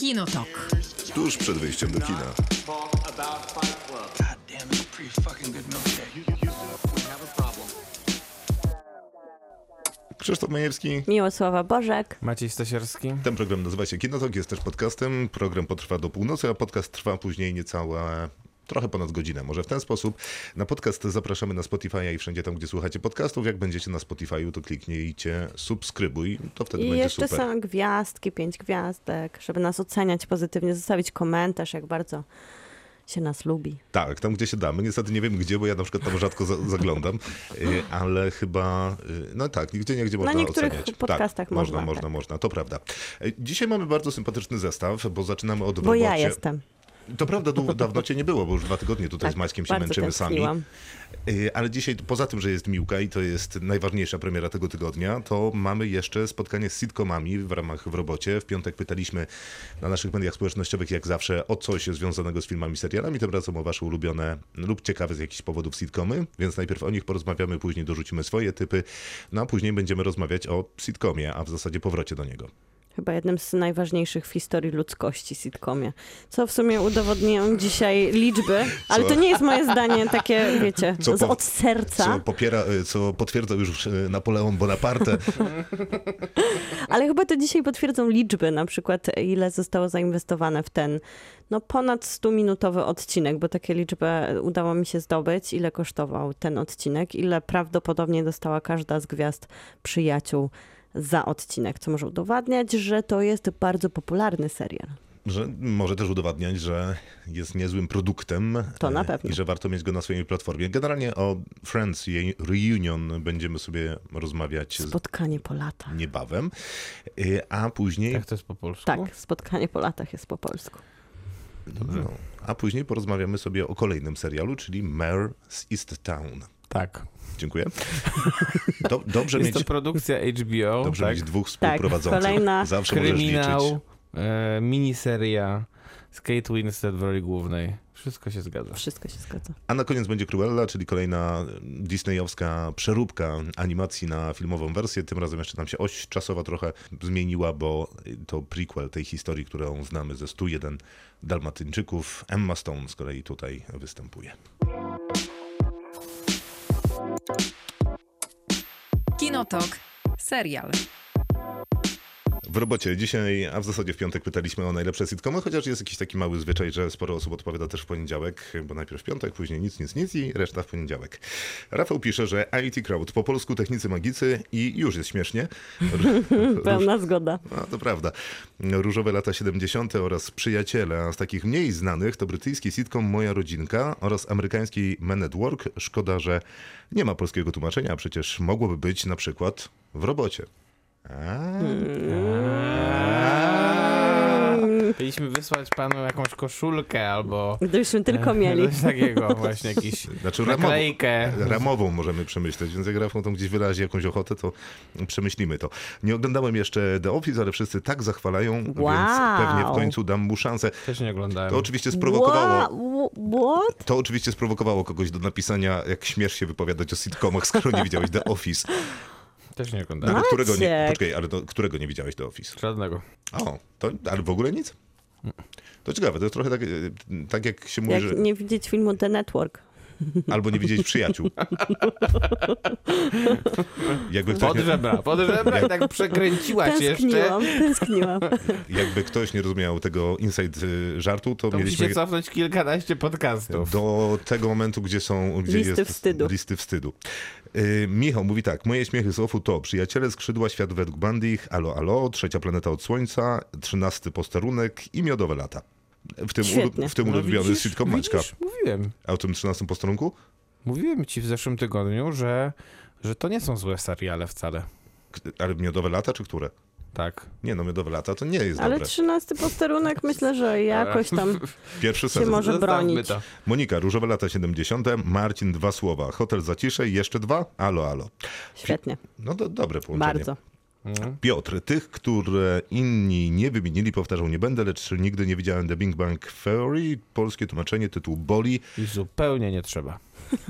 Kinotok. Tuż przed wyjściem do kina. Krzysztof Majewski. Miłosława Bożek. Maciej Stasierski. Ten program nazywa się Kinotok, jest też podcastem. Program potrwa do północy, a podcast trwa później niecałe trochę ponad godzinę. Może w ten sposób. Na podcast zapraszamy na Spotify'a i wszędzie tam, gdzie słuchacie podcastów. Jak będziecie na Spotify'u, to kliknijcie subskrybuj, to wtedy I będzie jeszcze super. są gwiazdki, pięć gwiazdek, żeby nas oceniać pozytywnie, zostawić komentarz, jak bardzo się nas lubi. Tak, tam gdzie się damy. Niestety nie wiem gdzie, bo ja na przykład tam rzadko za zaglądam, Y, ale chyba, y, no tak, nigdzie nie gdzie można niektórych oceniać. podcastach tak, można. można, Można, tak. można, to prawda. Y, Dzisiaj mamy bardzo sympatyczny zestaw, bo zaczynamy od Bo ja robocie. jestem. To prawda, dawno cię nie było, bo już dwa tygodnie tutaj Tak, z Maćkiem się męczymy sami. tęskniłam. Y, Ale dzisiaj, poza tym, że jest Miłka i to jest najważniejsza premiera tego tygodnia, to mamy jeszcze spotkanie z sitcomami w ramach w robocie. W piątek pytaliśmy na naszych mediach społecznościowych, jak zawsze, o coś związanego z filmami, serialami. Tym razem o wasze ulubione lub ciekawe z jakichś powodów sitcomy, więc najpierw o nich porozmawiamy, później dorzucimy swoje typy, no a później będziemy rozmawiać o sitcomie, a w zasadzie powrocie do niego. Chyba jednym z najważniejszych w historii ludzkości sitcomie. Co w sumie udowodnią dzisiaj liczby, ale Co? to nie jest moje zdanie takie, wiecie, Co z po- od serca. Co, popiera, y, co potwierdzał już y, Napoleon Bonaparte. Ale chyba to dzisiaj potwierdzą liczby, na przykład ile zostało zainwestowane w ten no ponad 100-minutowy odcinek, bo takie liczby udało mi się zdobyć, ile kosztował ten odcinek, ile prawdopodobnie dostała każda z gwiazd przyjaciół za odcinek, co może udowadniać, że to jest bardzo popularny serial. że może też udowadniać, że jest niezłym produktem To na e, pewno. i że warto mieć go na swojej platformie. Generalnie o Friends, jej reunion będziemy sobie rozmawiać Spotkanie po latach. niebawem, E, a później, Jak to jest po polsku? Tak, spotkanie po latach jest po polsku. no, a później porozmawiamy sobie o kolejnym serialu, czyli Mare z East Town. Tak. Dziękuję. Do, dobrze Jest mieć, to produkcja HBO, dobrze tak? mieć dwóch współprowadzących. kolejna Zawsze możesz liczyć. Kryminał, e, miniseria z Kate Winslet w roli głównej. Wszystko się zgadza. Wszystko się zgadza. A na koniec będzie Cruella, czyli kolejna disneyowska przeróbka animacji na filmową wersję. Tym razem jeszcze nam się oś czasowa trochę zmieniła, bo to prequel tej historii, którą znamy ze 101 Dalmatyńczyków. Emma Stone z kolei tutaj występuje. Kinotok. Serial. W robocie dzisiaj, a w zasadzie w piątek pytaliśmy o najlepsze sitcomy, chociaż jest jakiś taki mały zwyczaj, że sporo osób odpowiada też w poniedziałek, bo najpierw w piątek, później nic, nic, nic i reszta w poniedziałek. Rafał pisze, że IT Crowd, po polsku technicy magicy i już jest śmiesznie. Pełna zgoda. No, to prawda. Różowe lata 70. oraz Przyjaciele, a z takich mniej znanych to brytyjski sitcom Moja Rodzinka oraz amerykański Men at Work. Szkoda, że nie ma polskiego tłumaczenia, a przecież mogłoby być na przykład w robocie. A, Mieliśmy wysłać panu jakąś koszulkę albo... Gdybyśmy tylko mieli. Coś takiego, właśnie jakiś Znaczy ramową, naklejkę. ramową możemy przemyśleć, więc jak Rafał tam gdzieś wyrazi jakąś ochotę, to przemyślimy to. Nie oglądałem jeszcze The Office, ale wszyscy tak zachwalają, więc Wow. pewnie w końcu dam mu szansę. Też nie oglądałem. To oczywiście sprowokowało Wha- What? To oczywiście sprowokowało kogoś do napisania, jak śmiesz się wypowiadać o sitcomach, skoro nie widziałeś The Office. Też nie oglądałem. ale którego nie, poczekaj, ale to, którego nie widziałeś The Office? Żadnego. O, to, ale w ogóle nic? To ciekawe, to jest trochę tak, tak jak się mówi, Jak że nie widzieć filmu The Network. Albo nie widzieć przyjaciół. Jakby ktoś, Pod żebra, pod żebra i tak przekręciłaś jeszcze. Tęskniłam, jakby ktoś nie rozumiał tego inside y, żartu, to, To mieliśmy musicie cofnąć kilkanaście podcastów. do tego momentu, gdzie są gdzie Listy jest wstydu. listy wstydu. Y, Michał mówi tak, moje śmiechy z OFU to Przyjaciele, Skrzydła, Świat według Bandich, Alo Alo, Trzecia Planeta od Słońca, Trzynasty Posterunek i Miodowe Lata. W tym, Świetnie. w tym No ulubiony widzisz, sitcom Maćka. Mówiłem. A o tym trzynastym posterunku? Mówiłem ci w zeszłym tygodniu, że, że to nie są złe seriale wcale. Ale Miodowe Lata czy które? Tak. Nie no, Miodowe Lata to nie jest Ale dobre. trzynasty posterunek myślę, że jakoś tam Pierwszy się sezon. może Zostawmy bronić. to. Monika, Różowe Lata 70. Marcin, dwa słowa. Hotel Zacisze, jeszcze dwa. Alo, alo. Świetnie, No to dobre połączenie. bardzo. Mhm. Piotr, tych, które inni nie wymienili, powtarzał nie będę, lecz nigdy nie widziałem The Big Bang Theory. Polskie tłumaczenie, tytuł boli. I zupełnie nie trzeba.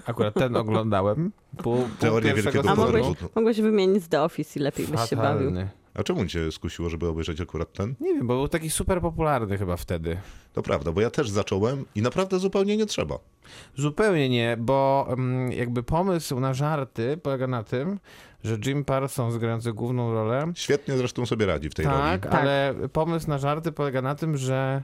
Akurat ten oglądałem. Pół, pół Teoria wielkiego A mogłeś, mogłeś wymienić z The Office i lepiej byś się bawił. A czemu cię skusiło, żeby obejrzeć akurat ten? Nie wiem, bo był taki super popularny chyba wtedy. To prawda, bo ja też zacząłem i naprawdę zupełnie nie trzeba. Zupełnie nie, bo mm, jakby pomysł na żarty polega na tym, że Jim Parsons grający główną rolę Świetnie zresztą sobie radzi w tej Tak, roli. ale pomysł na żarty polega na tym, że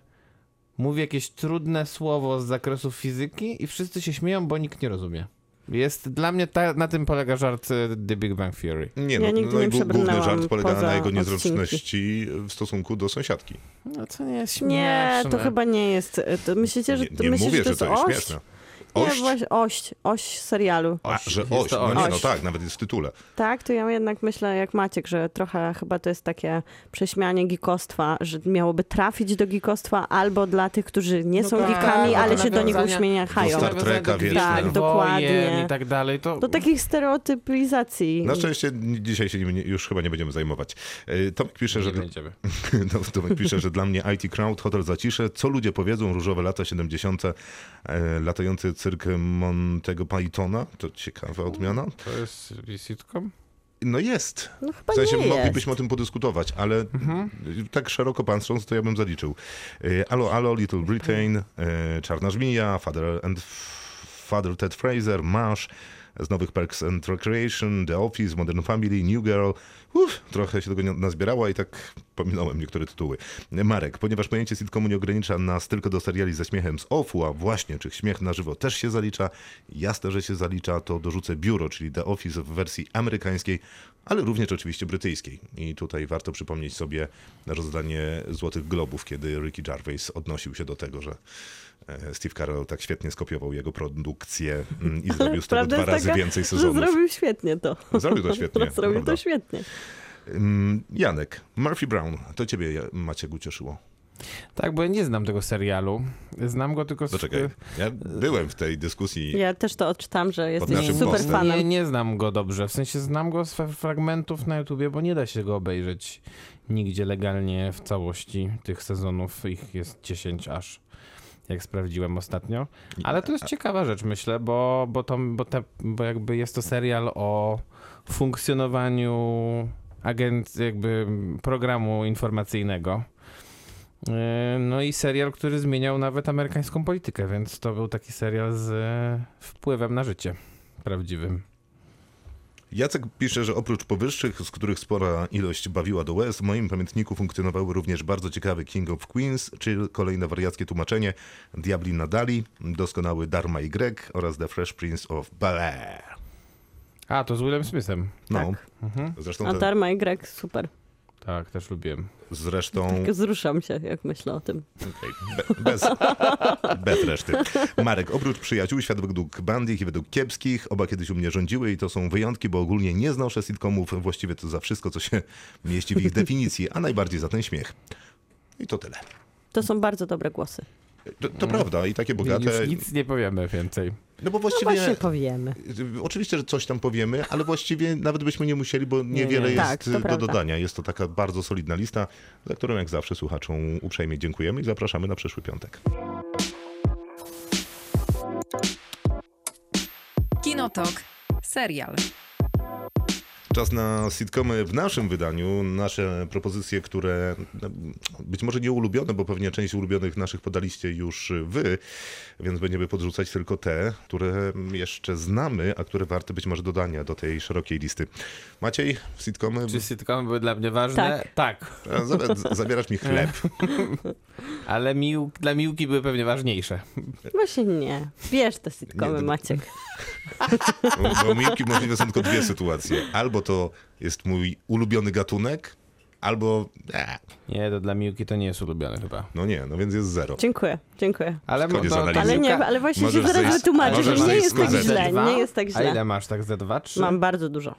mówi jakieś trudne słowo z zakresu fizyki i wszyscy się śmieją, bo nikt nie rozumie. Jest dla mnie ta, na tym polega żart e, The Big Bang Theory. Nie, Ja no, nigdy no nie główny żart polega na jego odcinki. niezręczności w stosunku do sąsiadki. No to nie jest śmieszne. Nie, to chyba nie jest. To myślicie, że, Nie, nie myślicie, mówię, że że to to jest jest Nie, właśnie oś, oś serialu. A, że oś. No nie, oś. no tak, nawet jest w tytule. Tak, to ja jednak myślę jak Maciek, że trochę chyba to jest takie prześmianie gikostwa, że miałoby trafić do gikostwa albo dla tych, którzy nie No są tak, geekami, no ale się do niego nawiązania uśmiechają. do Star Treka, do wiesz, Tak, dokładnie. I tak dalej. To, Do takich stereotypizacji. Na szczęście dzisiaj się nim już chyba nie będziemy zajmować. E, Tomek pisze, że. No, Tomek pisze, że dla mnie IT Crowd, Hotel Zacisze, co ludzie powiedzą, różowe lata 70., e, latający cyrk Montego Pythona, to ciekawa odmiana. To jest sitcom? No jest. No chyba W sensie nie moglibyśmy jest. o tym podyskutować, ale tak szeroko patrząc, to ja bym zaliczył. E, Alo, Alo, Little Britain, e, Czarna Żmija, Father and Father Ted Fraser, MASH, z nowych Parks and Recreation, The Office, Modern Family, New Girl. Uff, trochę się tego nie nazbierało i tak pominąłem niektóre tytuły. Marek, ponieważ pojęcie sitcomu nie ogranicza nas tylko do seriali ze śmiechem z offu, a właśnie, czy śmiech na żywo też się zalicza, jasne, że się zalicza, to dorzucę Biuro, czyli The Office w wersji amerykańskiej, ale również oczywiście brytyjskiej. I tutaj warto przypomnieć sobie rozdanie Złotych Globów, kiedy Ricky Gervais odnosił się do tego, że Steve Carell tak świetnie skopiował jego produkcję mm, i zrobił z tego dwa jest razy taka, więcej sezonów. zrobił świetnie to. Zrobił to świetnie, Zrobił prawda. to świetnie. Janek, Murphy Brown, to ciebie Maciek ucieszyło. Tak, bo ja nie znam tego serialu. Znam go tylko z... Zaczekaj, ja byłem w tej dyskusji. Ja też to odczytam, że jesteś super postem. fanem. Nie, nie znam go dobrze. W sensie znam go z fra- fragmentów na YouTubie, bo nie da się go obejrzeć nigdzie legalnie w całości tych sezonów. Ich jest 10 aż, jak sprawdziłem ostatnio. Ale to jest ciekawa rzecz, myślę, bo, bo, to, bo, te, bo jakby jest to serial o funkcjonowaniu agent, jakby programu informacyjnego. Yy, No i serial, który zmieniał nawet amerykańską politykę, więc to był taki serial z wpływem na życie prawdziwym. Jacek pisze, że oprócz powyższych, z których spora ilość bawiła do łez, w moim pamiętniku funkcjonowały również bardzo ciekawy King of Queens, czyli kolejne wariackie tłumaczenie Diabli Nadali, doskonały Dharma i Greg oraz The Fresh Prince of Bel-Air. A, to z Willem Smithem. No, Mhm. zresztą, A Dharma i Greg, super. Tak, też lubiłem. zresztą Tak Zruszam się, jak myślę o tym. Okej, Be, bez, bez reszty. Marek, oprócz przyjaciół, świat według bandich i według kiepskich, oba kiedyś u mnie rządziły i to są wyjątki, bo ogólnie nie znoszę sitcomów, właściwie to za wszystko, co się mieści w ich definicji, a najbardziej za ten śmiech. I to tyle. To są bardzo dobre głosy. To, to prawda i takie bogate, Już nic nie powiemy więcej. No bo No właściwie... właśnie powiemy. Oczywiście, że coś tam powiemy, ale właściwie nawet byśmy nie musieli, bo niewiele nie. jest Tak, to do prawda. dodania. Jest to taka bardzo solidna lista, za którą jak zawsze słuchaczom uprzejmie dziękujemy i zapraszamy na przyszły piątek. Kinotok. Serial. Czas na sitcomy w naszym wydaniu. Nasze propozycje, które no, być może nie ulubione, bo pewnie część ulubionych naszych podaliście już wy, więc będziemy podrzucać tylko te, które jeszcze znamy, a które warte być może dodania do tej szerokiej listy. Maciej, sitcomy? Czy sitcomy były dla mnie ważne? Tak. Za- Zabierasz mi chleb. Ale mił, dla Miłki były pewnie ważniejsze. Właśnie nie. Wiesz te sitcomy, Nie, Maciek. Bo- u Miłki możliwe są tylko dwie sytuacje. Albo to jest mój ulubiony gatunek, albo... E, Nie, to dla Miłki to nie jest ulubione chyba. no nie, no więc jest zero. Dziękuję, dziękuję. Ale, Koniec to, analizy. Ale nie, ale właśnie Możesz się zaraz wytłumaczę, że nie zejść jest tak źle. Z2? Nie jest tak A ile źle. masz tak ze dwa, trzy? Mam bardzo dużo.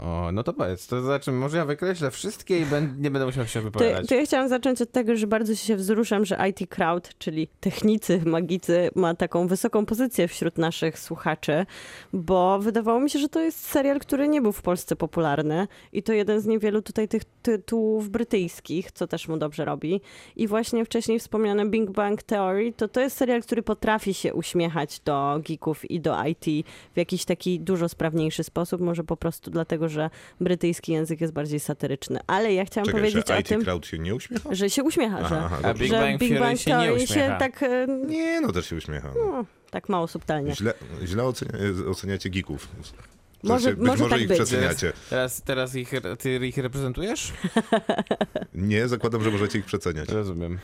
O, no to powiedz, to znaczy, może ja wykreślę wszystkie i ben, nie będę musiał się To, wypowiadać. to ja chciałam zacząć od tego, że bardzo się wzruszam, że IT Crowd, czyli technicy, magicy, ma taką wysoką pozycję wśród naszych słuchaczy, bo wydawało mi się, że to jest serial, który nie był w Polsce popularny i to jeden z niewielu tutaj tych tytułów brytyjskich, co też mu dobrze robi. I właśnie wcześniej wspomniane Big Bang Theory, to to jest serial, który potrafi się uśmiechać do geeków i do IT w jakiś taki dużo sprawniejszy sposób, może po prostu dlatego, dlatego że brytyjski język jest bardziej satyryczny. Ale ja chciałam Czekaj, powiedzieć że o IT tym, Crowd się nie uśmiecha? że się uśmiecha, że, Aha, A dobrze. Big że Bang Big Bang się nie Theory się uśmiecha. tak, e, Nie, no też się uśmiecha. No. no, tak mało subtelnie. Źle, źle ocenia, oceniacie geeków. W Może- być może może tak ich być. przeceniacie. Teraz, teraz ich, ty ich reprezentujesz? Nie, zakładam, że możecie ich przeceniać. Rozumiem.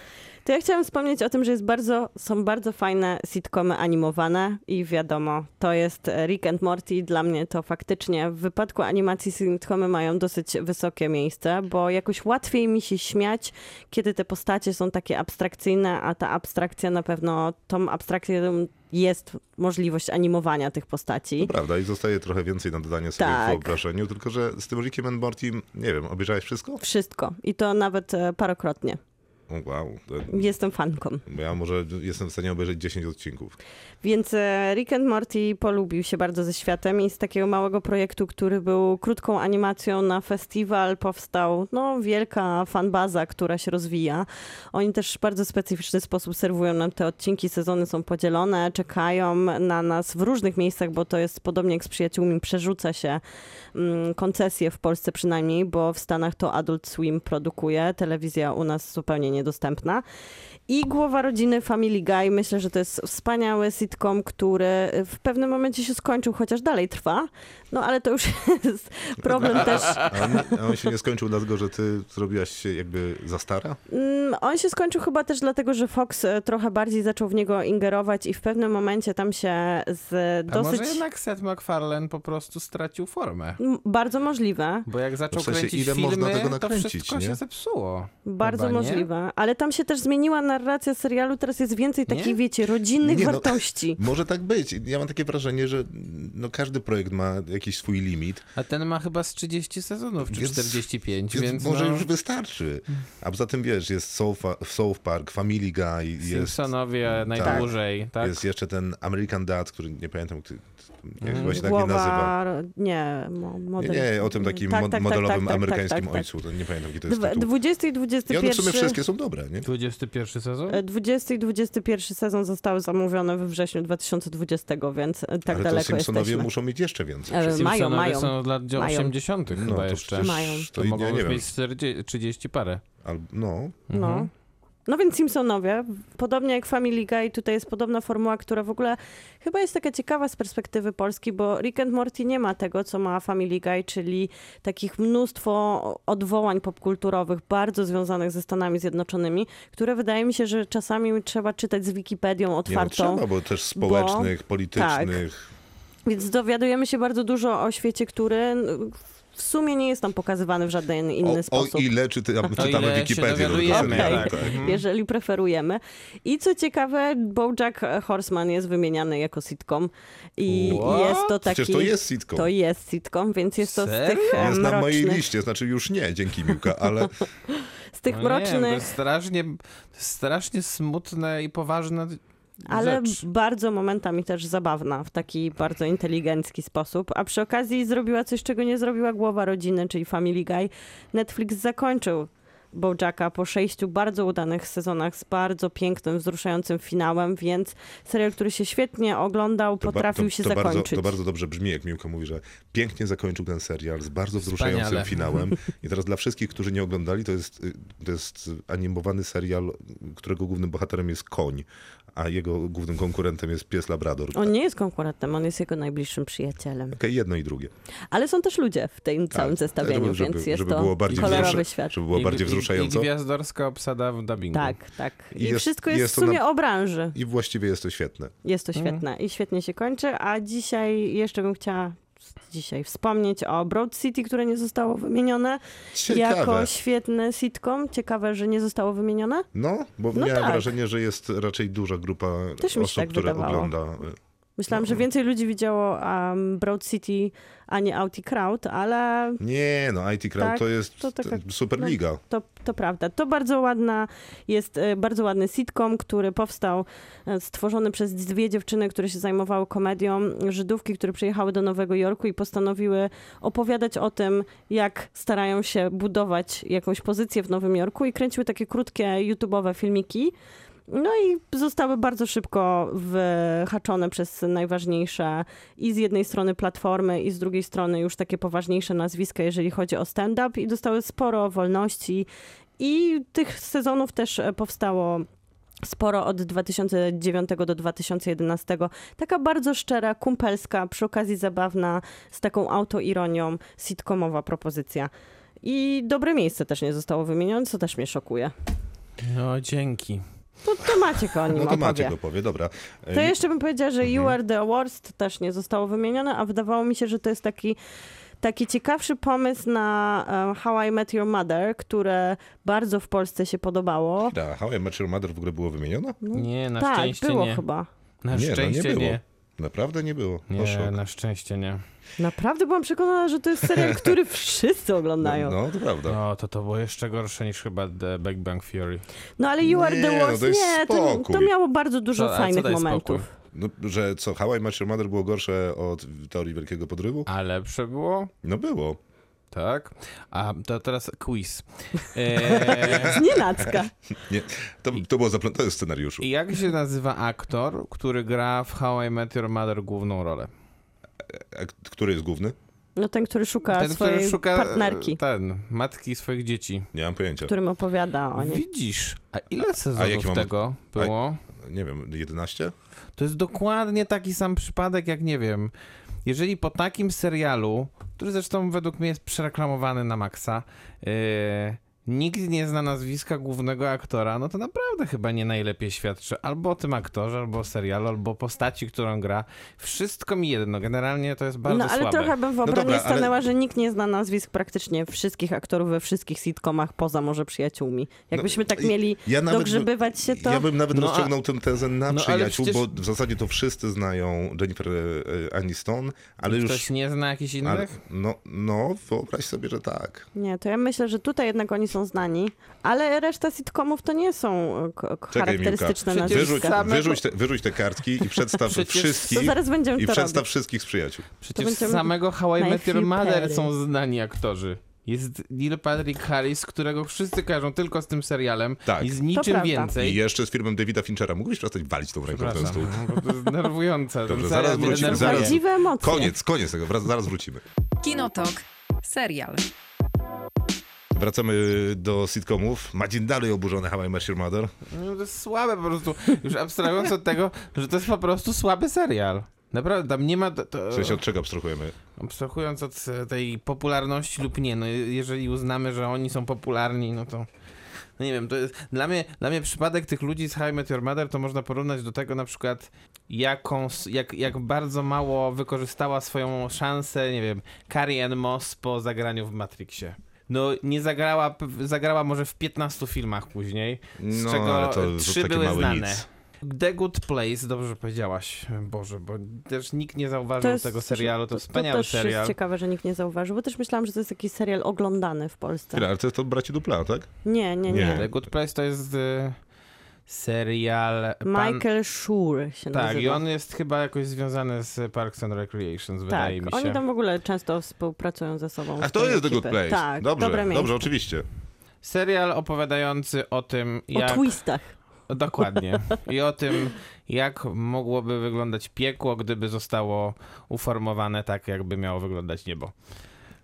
To ja chciałam wspomnieć o tym, że jest bardzo, są bardzo fajne sitcomy animowane i wiadomo, to jest e, Rick and Morty. Dla mnie to faktycznie w wypadku animacji sitcomy mają dosyć wysokie miejsce, bo jakoś łatwiej mi się śmiać, kiedy te postacie są takie abstrakcyjne, a ta abstrakcja na pewno, tą abstrakcją jest możliwość animowania tych postaci. To prawda i zostaje trochę więcej na dodanie sobie Tak. w wyobrażeniu, tylko że z tym Rickiem and Morty, nie wiem, obejrzałeś wszystko? Wszystko. I to nawet e, parokrotnie. Wow. Jestem fanką. ja może jestem w stanie obejrzeć 10 odcinków. Więc e, Rick and Morty polubił się bardzo ze światem i z takiego małego projektu, który był krótką animacją na festiwal, powstał no, wielka fanbaza, która się rozwija. Oni też w bardzo specyficzny sposób serwują nam te odcinki, sezony są podzielone, czekają na nas w różnych miejscach, bo to jest podobnie jak z przyjaciółmi, przerzuca się mm, koncesje w Polsce przynajmniej, bo w Stanach to Adult Swim produkuje, telewizja u nas zupełnie niedostępna. I Głowa Rodziny Family Guy. Myślę, że to jest wspaniały sitcom, który w pewnym momencie się skończył, chociaż dalej trwa. No ale to już jest problem też. A on, a on się nie skończył dlatego, że ty zrobiłaś się jakby za stara? Mm, On się skończył chyba też dlatego, że Fox e, trochę bardziej zaczął w niego ingerować i w pewnym momencie tam się z A dosyć... może jednak Seth MacFarlane po prostu stracił formę? Bardzo możliwe, Bo jak zaczął W sensie, kręcić ile filmy, można tego to nakręcić, wszystko nie? się zepsuło. bardzo Chyba, nie? możliwe. Ale tam się też zmieniła narracja serialu, teraz jest więcej takich, Nie? wiecie, rodzinnych Nie, no. wartości. Może tak być. Ja mam takie wrażenie, że no, każdy projekt ma jakiś swój limit. A ten ma chyba z 30 sezonów, czy Więc- 45, Więc, więc może no, już wystarczy. A poza tym wiesz, jest South, South Park, Family Guy, jest, Simpsonowie najdłużej, tak? jest jeszcze ten American Dad, który nie pamiętam, ty, jak się tak nie nazywa. Głowa... Nie, mo- Nie, model... nie, o tym takim Tak, mo- tak, tak, modelowym tak, tak, amerykańskim tak, tak, tak. ojcu. To nie pamiętam, jaki to jest tytuł. 20 i I one w 21... sumie wszystkie są dobre, nie? 21 sezon? E, 20 i 21 sezon zostały zamówione we wrześniu 2020, więc e, tak Ale to daleko Simpsonowie jesteśmy. muszą mieć jeszcze więcej. E, mają, Simpsonowie mają. są od lat Mają. 80 No, chyba to jeszcze. Mają. To, To mogą nie wiem. mieć 40, 30 parę. Al, no, No. Mhm. No więc Simpsonowie, podobnie jak Family Guy, tutaj jest podobna formuła, która w ogóle chyba jest taka ciekawa z perspektywy Polski, bo Rick and Morty nie ma tego, co ma Family Guy, czyli takich mnóstwo odwołań popkulturowych, bardzo związanych ze Stanami Zjednoczonymi, które wydaje mi się, że czasami trzeba czytać z Wikipedią nie no, otwartą. trzeba, bo też społecznych, politycznych. Więc dowiadujemy się bardzo dużo o świecie, który w sumie nie jest tam pokazywany w żaden inny O, o sposób. ile czyty, czytamy ile Wikipedię. dokładnie, tak. Mhm. jeżeli preferujemy. I co ciekawe, BoJack Horseman jest wymieniany jako sitcom i What? jest to taki... Przecież to jest sitcom. To jest sitcom, więc jest to z Serio? tych e, Jest na mojej mrocznych, liście, znaczy już nie, dzięki Miłka, ale z tych No nie, mrocznych, jest strasznie, to jest strasznie smutne i poważne ale rzecz. bardzo momentami też zabawna, w taki bardzo inteligencki sposób. A przy okazji zrobiła coś, czego nie zrobiła głowa rodziny, czyli Family Guy. Netflix zakończył Bojacka po sześciu bardzo udanych sezonach z bardzo pięknym, wzruszającym finałem, więc serial, który się świetnie oglądał, to, ba- potrafił to, się to, bardzo, zakończyć. to bardzo dobrze brzmi, jak Miłka mówi, że pięknie zakończył ten serial z bardzo wzruszającym Wspaniale. finałem. I teraz dla wszystkich, którzy nie oglądali, to jest, y, to jest animowany serial, którego głównym bohaterem jest koń, a jego głównym konkurentem jest pies Labrador. On nie jest konkurentem, on jest jego najbliższym przyjacielem. Okej, jedno i drugie. Ale są też ludzie w tym całym Tak, zestawieniu, żeby- więc żeby- jest żeby to było bardziej kolorowy wzrusza- świat. Żeby było I- bardziej wzruszająco. I gwiazdorska obsada w dubbingu. Tak, tak. I I, jest- wszystko jest, jest w sumie na- o branży. I właściwie jest to świetne. Jest to Mhm. świetne i świetnie się kończy, a dzisiaj jeszcze bym chciała dzisiaj wspomnieć o Broad City, które nie zostało wymienione Ciekawe. jako świetny sitcom. Ciekawe, że nie zostało wymienione. No, bo No miałem tak. wrażenie, że jest raczej duża grupa Też osób, tak które wydawało. ogląda. Myślałam, że więcej ludzi widziało um, Broad City, a nie Outy Crowd, ale Nie, no IT Crowd Tak, to jest to taka- Superliga. To, to prawda. To bardzo ładna, jest e, bardzo ładny sitcom, który powstał, e, stworzony przez dwie dziewczyny, które się zajmowały komedią, Żydówki, które przyjechały do Nowego Jorku i postanowiły opowiadać o tym, jak starają się budować jakąś pozycję w Nowym Jorku i kręciły takie krótkie YouTube'owe filmiki. No i zostały bardzo szybko wyhaczone przez najważniejsze i z jednej strony platformy, i z drugiej strony już takie poważniejsze nazwiska, jeżeli chodzi o stand-up, i dostały sporo wolności. I tych sezonów też e, powstało sporo od 2009 do 2011. Taka bardzo szczera, kumpelska, przy okazji zabawna, z taką autoironią, sitcomowa propozycja. I dobre miejsce też nie zostało wymienione, co też mnie szokuje. No, dzięki. To, to Maciek o nim No to opowie. Maciek opowie, dobra. To jeszcze bym powiedziała, że Mhm. You Are The Worst też nie zostało wymienione, a wydawało mi się, że to jest taki, taki ciekawszy pomysł na How I Met Your Mother, które bardzo w Polsce się podobało. Da, How I Met Your Mother w ogóle było wymienione? Nie, na tak, szczęście było nie. chyba. Na Nie, no nie szczęście było. nie. Naprawdę nie było. Nie, na szczęście nie. Naprawdę byłam przekonana, że to jest serial, który wszyscy oglądają. No, to prawda. No, to to było jeszcze gorsze niż chyba The Big Bang Theory. No ale You Are Nie, The no Worst, to jest nie, to, spokój. to miało bardzo dużo Co- ale co fajnych daj momentów. spokój? No, że co, How I Met Your Mother było gorsze od Teorii Wielkiego Podrywu? A lepsze było? No było. Tak. A to teraz quiz. Eee, Z nienacka. Nie, to, to było zaplątane w scenariuszu. jak się nazywa aktor, który gra w How I Met Your Mother główną rolę? A k- który jest główny? No ten, który szuka Ten, swojej który szuka partnerki, e, ten, matki swoich dzieci. Nie mam pojęcia. którym opowiada o niej. Widzisz, a ile sezonów mam- tego było? Nie wiem, 11? To jest dokładnie taki sam przypadek, jak nie wiem. Jeżeli po takim serialu, który zresztą według mnie jest przereklamowany na maksa, yy, nikt nie zna nazwiska głównego aktora, no to naprawdę chyba nie najlepiej świadczy albo o tym aktorze, albo o serialu, albo o postaci, którą gra. Wszystko mi jedno. Generalnie to jest bardzo No ale słabe. trochę bym w obronie dobra, ale- stanęła, że nikt nie zna nazwisk praktycznie wszystkich aktorów we wszystkich sitcomach, poza może przyjaciółmi. Jakbyśmy tak i- mieli ja dogrzebywać się, to... Ja bym nawet No, a- rozciągnął tę tezę na no, ale przyjaciół, przecież- bo w zasadzie to wszyscy znają Jennifer e, Aniston, ale już... Ktoś nie zna jakichś innych? Ale, no, no, wyobraź sobie, że tak. Nie, to ja myślę, że tutaj jednak oni są znani, ale reszta sitcomów to nie są e, k- Czekaj, charakterystyczne Miłka. Wyrzuć, nazwiska. wyrzuć, te, wyrzuć te kartki i przedstaw Przecież- To wszystkich zaraz będziemy i to przedstaw robić. wszystkich z przyjaciół. Przecież z samego How I Met Your Mother są znani aktorzy. Jest Neil Patrick Harris, którego wszyscy kojarzą tylko z tym serialem Tak. i z niczym więcej. I jeszcze z filmem Davida Finchera. Mógłbyś przestać walić tą ręką w ten stół? to jest nerwujące. Dobrze, Ten zaraz wrócimy, zaraz- Prawdziwe emocje. Koniec, koniec tego, zaraz wrócimy. Kinotok. Serial. Wracamy do sitcomów. Madzin dalej oburzony How I Met Your Mother. No, to jest słabe po prostu. Już abstrahując od tego, że to jest po prostu słaby serial. Naprawdę, tam nie ma... To, to, W sensie od czego abstrahujemy? abstrahując od e, tej popularności lub nie, no jeżeli uznamy, że oni są popularni, no to... No nie wiem, to jest, dla, mnie, dla mnie przypadek tych ludzi z How I Met Your Mother to można porównać do tego na przykład jaką, jak, jak bardzo mało wykorzystała swoją szansę, nie wiem, Carrie Ann Moss po zagraniu w Matrixie. No nie zagrała, zagrała może w 15 filmach później, z No, czego to trzy były znane. nic. The Good Place, dobrze powiedziałaś, Boże, bo też nikt nie zauważył To jest- tego serialu, to, To wspaniały też serial. jest ciekawe, że nikt nie zauważył, bo też myślałam, że to jest jakiś serial oglądany w Polsce. Chwila, ale to jest to Braci Dupla, tak? Nie, nie, Nie. nie. The Good Place to jest y, serial... pan- Michael Schur się Tak, nazywa. i on jest chyba jakoś związany z Parks and Recreations, wydaje tak, mi się. oni tam w ogóle często współpracują ze sobą. A to jest The Good ekipy. Place. Tak, dobrze, dobre miejsce. dobrze, oczywiście. Serial opowiadający o tym, O jak... twistach. Dokładnie. I o tym, jak mogłoby wyglądać piekło, gdyby zostało uformowane tak, jakby miało wyglądać niebo.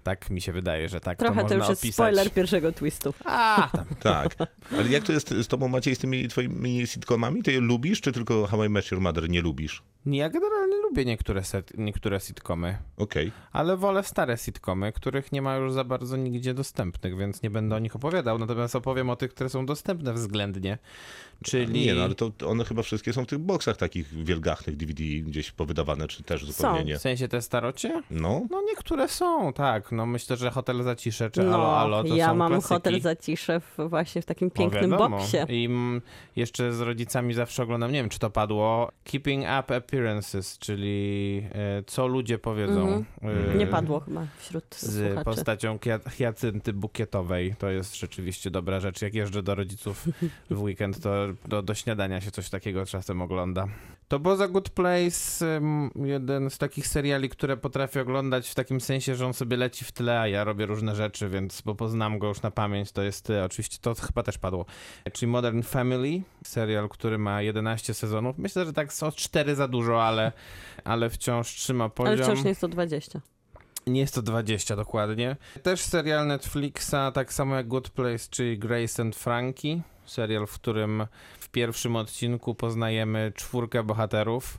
Tak mi się wydaje, że tak Trochę to to, już jest opisać. spoiler pierwszego twistu. A, tam. Tak. Ale jak to jest z tobą, Maciej, z tymi twoimi sitcomami? Ty je lubisz, czy tylko How I Met Your Mother nie lubisz? Ja generalnie lubię niektóre, set, niektóre sitcomy. Okej. Ale wolę stare sitcomy, których nie ma już za bardzo nigdzie dostępnych, więc nie będę o nich opowiadał. Natomiast opowiem o tych, które są dostępne względnie. Czyli. Nie, no ale to one chyba wszystkie są w tych boksach takich wielgachnych DVD gdzieś powydawane, czy też zupełnie nie. W sensie te starocie? No, No niektóre są, tak. No myślę, że Hotel Zacisze czy No, Alo Alo to ja są mam klasyki. hotel zacisze w, właśnie w takim O, pięknym wiadomo. boksie. I mm, jeszcze z rodzicami zawsze oglądam, nie wiem czy to padło, Keeping Up Appearances, czyli e, co ludzie powiedzą. Mhm. e, Nie padło chyba wśród z słuchaczy. postacią hiacynty bukietowej. To jest rzeczywiście dobra rzecz. Jak jeżdżę do rodziców w weekend, to do, do śniadania się coś takiego czasem ogląda. To poza Good Place jeden z takich seriali, które potrafię oglądać w takim sensie, że on sobie leci w tle, a ja robię różne rzeczy, więc bo poznam go już na pamięć, to jest y, oczywiście, to chyba też padło, czyli Modern Family, serial, który ma 11 sezonów. Myślę, że tak są 4 za dużo, ale, ale wciąż trzyma poziom. Ale wciąż nie jest to 20. Nie jest to 20 dokładnie. Też serial Netflixa, tak samo jak Good Place, czyli Grace and Frankie. Serial, w którym w pierwszym odcinku poznajemy czwórkę bohaterów,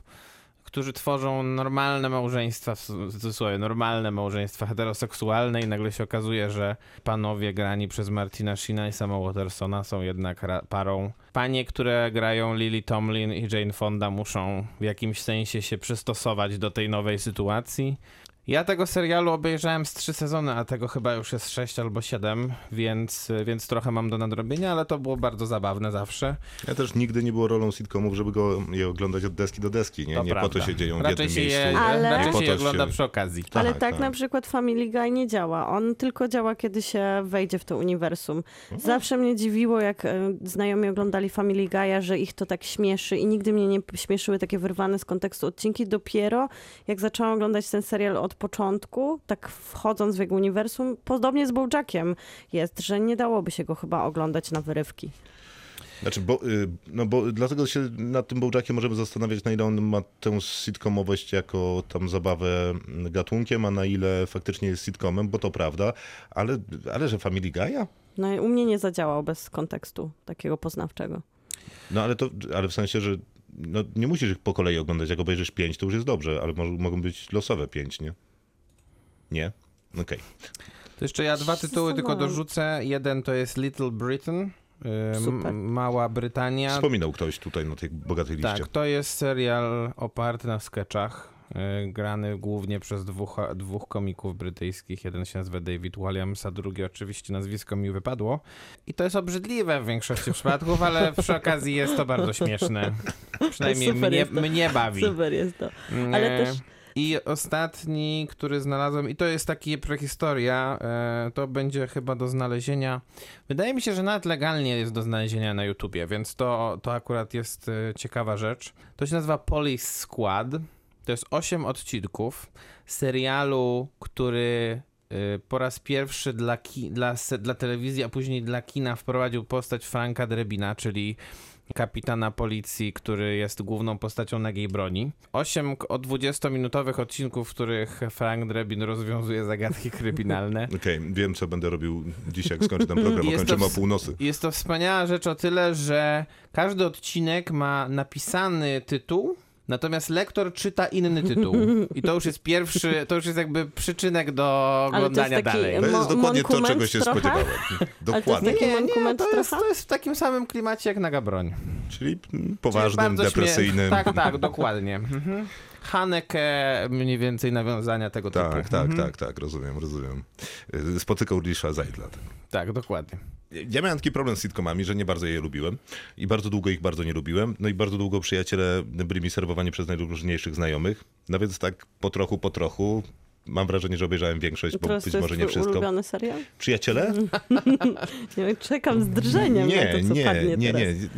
którzy tworzą normalne małżeństwa, w cudzysłowie, normalne małżeństwa heteroseksualne i nagle się okazuje, że panowie grani przez Martina Sheena i Sama Watersona są jednak parą. Panie, które grają Lily Tomlin i Jane Fonda muszą w jakimś sensie się przystosować do tej nowej sytuacji. Ja tego serialu obejrzałem z trzy sezony, a tego chyba już jest sześć albo siedem, więc, więc trochę mam do nadrobienia, ale to było bardzo zabawne zawsze. Ja też nigdy nie było rolą sitcomów, żeby go je oglądać od deski do deski. Nie, To nie po to się dzieją w raczej jednym się miejscu. Je, Ale- Raczej się je ogląda się- przy okazji. Ale Tak, tak, tak. na przykład Family Guy nie działa. On tylko działa, kiedy się wejdzie w to uniwersum. Zawsze mnie dziwiło, jak e, znajomi oglądali Family Guy'a, że ich to tak śmieszy i nigdy mnie nie śmieszyły takie wyrwane z kontekstu odcinki. Dopiero jak zaczęłam oglądać ten serial od początku, tak wchodząc w jego uniwersum, podobnie z Bojackiem jest, że nie dałoby się go chyba oglądać na wyrywki. Znaczy, bo, y, no bo dlatego się nad tym Bojackiem możemy zastanawiać, na ile on ma tę sitcomowość jako tam zabawę gatunkiem, a na ile faktycznie jest sitcomem, bo to prawda, ale, ale że Family Guy'a? No i u mnie nie zadziałał bez kontekstu takiego poznawczego. No ale to, ale w sensie, że no, nie musisz ich po kolei oglądać, jak obejrzysz pięć, to już jest dobrze, ale może, mogą być losowe pięć, nie? Nie? Okej. To jeszcze ja dwa tytuły tylko dorzucę. Jeden to jest Little Britain, Super. Mała Brytania. Wspominał ktoś tutaj na tej bogatej liście. Tak, to jest serial oparty na sketchach, y, grany głównie przez dwóch, dwóch komików brytyjskich. Jeden się nazywa David Williams, a drugi oczywiście nazwisko mi wypadło. I to jest obrzydliwe w większości przypadków, ale przy okazji jest to bardzo śmieszne. Przynajmniej mnie, mnie bawi. Super jest to. Ale E, też- I ostatni, który znalazłem, i to jest taki prehistoria, e, to będzie chyba do znalezienia. Wydaje mi się, że nawet legalnie jest do znalezienia na YouTubie, więc to, to akurat jest e, ciekawa rzecz. To się nazywa Police Squad. To jest 8 odcinków serialu, który e, po raz pierwszy dla, ki- dla, dla telewizji, a później dla kina wprowadził postać Franka Drebina, czyli kapitana policji, który jest główną postacią nagiej broni. Osiem o 20-minutowych odcinków, w których Frank Drebin rozwiązuje zagadki kryminalne. Okej, wiem co będę robił dzisiaj, jak skończę ten program, kończymy o północy. Jest to wspaniała rzecz o tyle, że każdy odcinek ma napisany tytuł, natomiast lektor czyta inny tytuł. I to już jest pierwszy, to już jest jakby przyczynek do to jest oglądania dalej. To jest dokładnie to, czego się trochę? spodziewałem. Dokładnie. taki Nie, nie, mankument to jest, to jest w takim samym klimacie jak Naga Broń. Czyli Czyli poważnym, śmie- depresyjnym. Tak, tak, dokładnie. Mhm. Haneke, mniej więcej nawiązania tego typu. Tak, tak, Mhm. tak, tak, rozumiem, rozumiem. Y, Spotykał Risha Zajdla. Tak, dokładnie. Ja miałem taki problem z sitcomami, że nie bardzo je lubiłem i bardzo długo ich bardzo nie lubiłem. No i bardzo długo przyjaciele byli mi serwowani przez najróżniejszych znajomych. No więc tak po trochu, po trochu mam wrażenie, że obejrzałem większość, bo być może nie wszystko. ulubiony serial? Przyjaciele? Czekam z drżeniem Nie, na to, co nie, padnie nie, teraz. nie.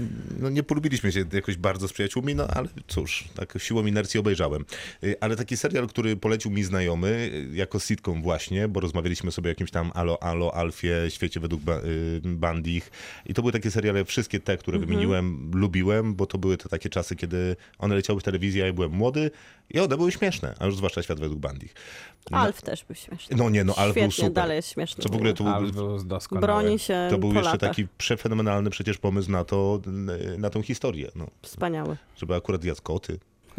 No nie polubiliśmy się jakoś bardzo z przyjaciółmi, no ale cóż, tak siłą inercji obejrzałem. Y, Ale taki serial, który polecił mi znajomy, y, jako sitcom właśnie, bo rozmawialiśmy sobie o jakimś tam Alo, Alo, Alfie, Świecie według ba- y, Bandich i to były takie seriale, wszystkie te, które Mhm. wymieniłem, lubiłem, bo to były te takie czasy, kiedy one leciały w telewizji, a ja byłem młody i one były śmieszne, a już zwłaszcza Świat według Bandich. Alf też był śmieszny. No nie, no Alf był Świetnie, super. dalej jest śmieszny. Co w ogóle to Ale był, był doskonały. Broni się to był po jeszcze latach. taki przefenomenalny przecież pomysł na to, na tą historię, no, Wspaniały. żeby akurat jadł koty.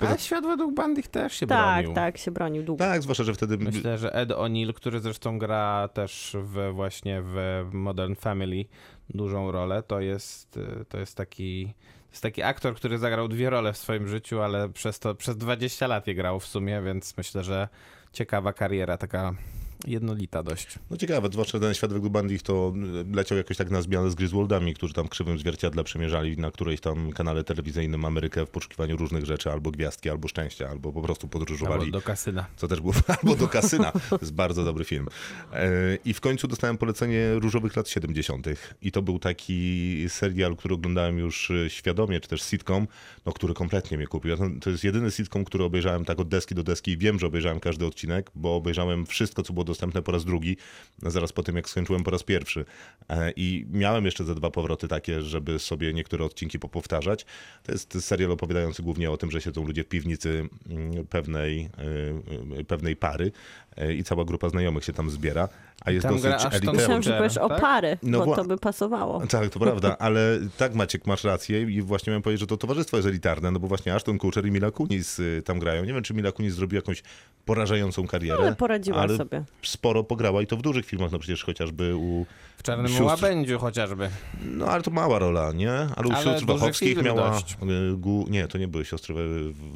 A świat według bandich też się Tak, bronił. tak, się bronił długo. Tak, zwłaszcza, że wtedy... Myślę, że Ed O'Neill, który zresztą gra też w, właśnie w Modern Family dużą rolę, to jest, to jest taki... To jest taki aktor, który zagrał dwie role w swoim życiu, ale przez to przez 20 lat je grał w sumie, więc myślę, że ciekawa kariera, taka jednolita dość. No ciekawe, zwłaszcza ten świat według Bandich to y, leciał jakoś tak na zmianę z Griswoldami, którzy tam krzywym zwierciadle przemierzali na którejś tam kanale telewizyjnym Amerykę w poszukiwaniu różnych rzeczy, albo gwiazdki, albo szczęścia, albo po prostu podróżowali. Albo do kasyna. Co też było, albo do kasyna. To jest bardzo dobry film. E, I w końcu dostałem polecenie Różowych lat 70. I to był taki serial, który oglądałem już e, świadomie, czy też sitcom, no, który kompletnie mnie kupił. To jest jedyny sitcom, który obejrzałem tak od deski do deski i wiem, że obejrzałem każdy odcinek, bo obejrzałem wszystko, co było dostępne po raz drugi, zaraz po tym, jak skończyłem po raz pierwszy. E, I miałem jeszcze ze dwa powroty takie, żeby sobie niektóre odcinki popowtarzać. To jest serial opowiadający głównie o tym, że siedzą ludzie w piwnicy mm, pewnej, y, y, pewnej pary i cała grupa znajomych się tam zbiera, a jest tam dosyć elitową. Myślałam, że powiesz o tak? pary, No bo to by pasowało. Tak, to prawda, ale tak Maciek, masz rację i właśnie miałem powiedzieć, że to towarzystwo jest elitarne, no bo właśnie Ashton Kutcher i Mila Kunis y, tam grają. Nie wiem, czy Mila Kunis zrobiła jakąś porażającą karierę. Ale poradziła ale sobie. sporo pograła i to w dużych filmach, no przecież chociażby u W Czarnym sióstr. Łabędziu chociażby. No ale to mała rola, nie? Ale u Ale sióstr Wachowskich miała... dość. y, Gu... Nie, to nie były siostry Wa-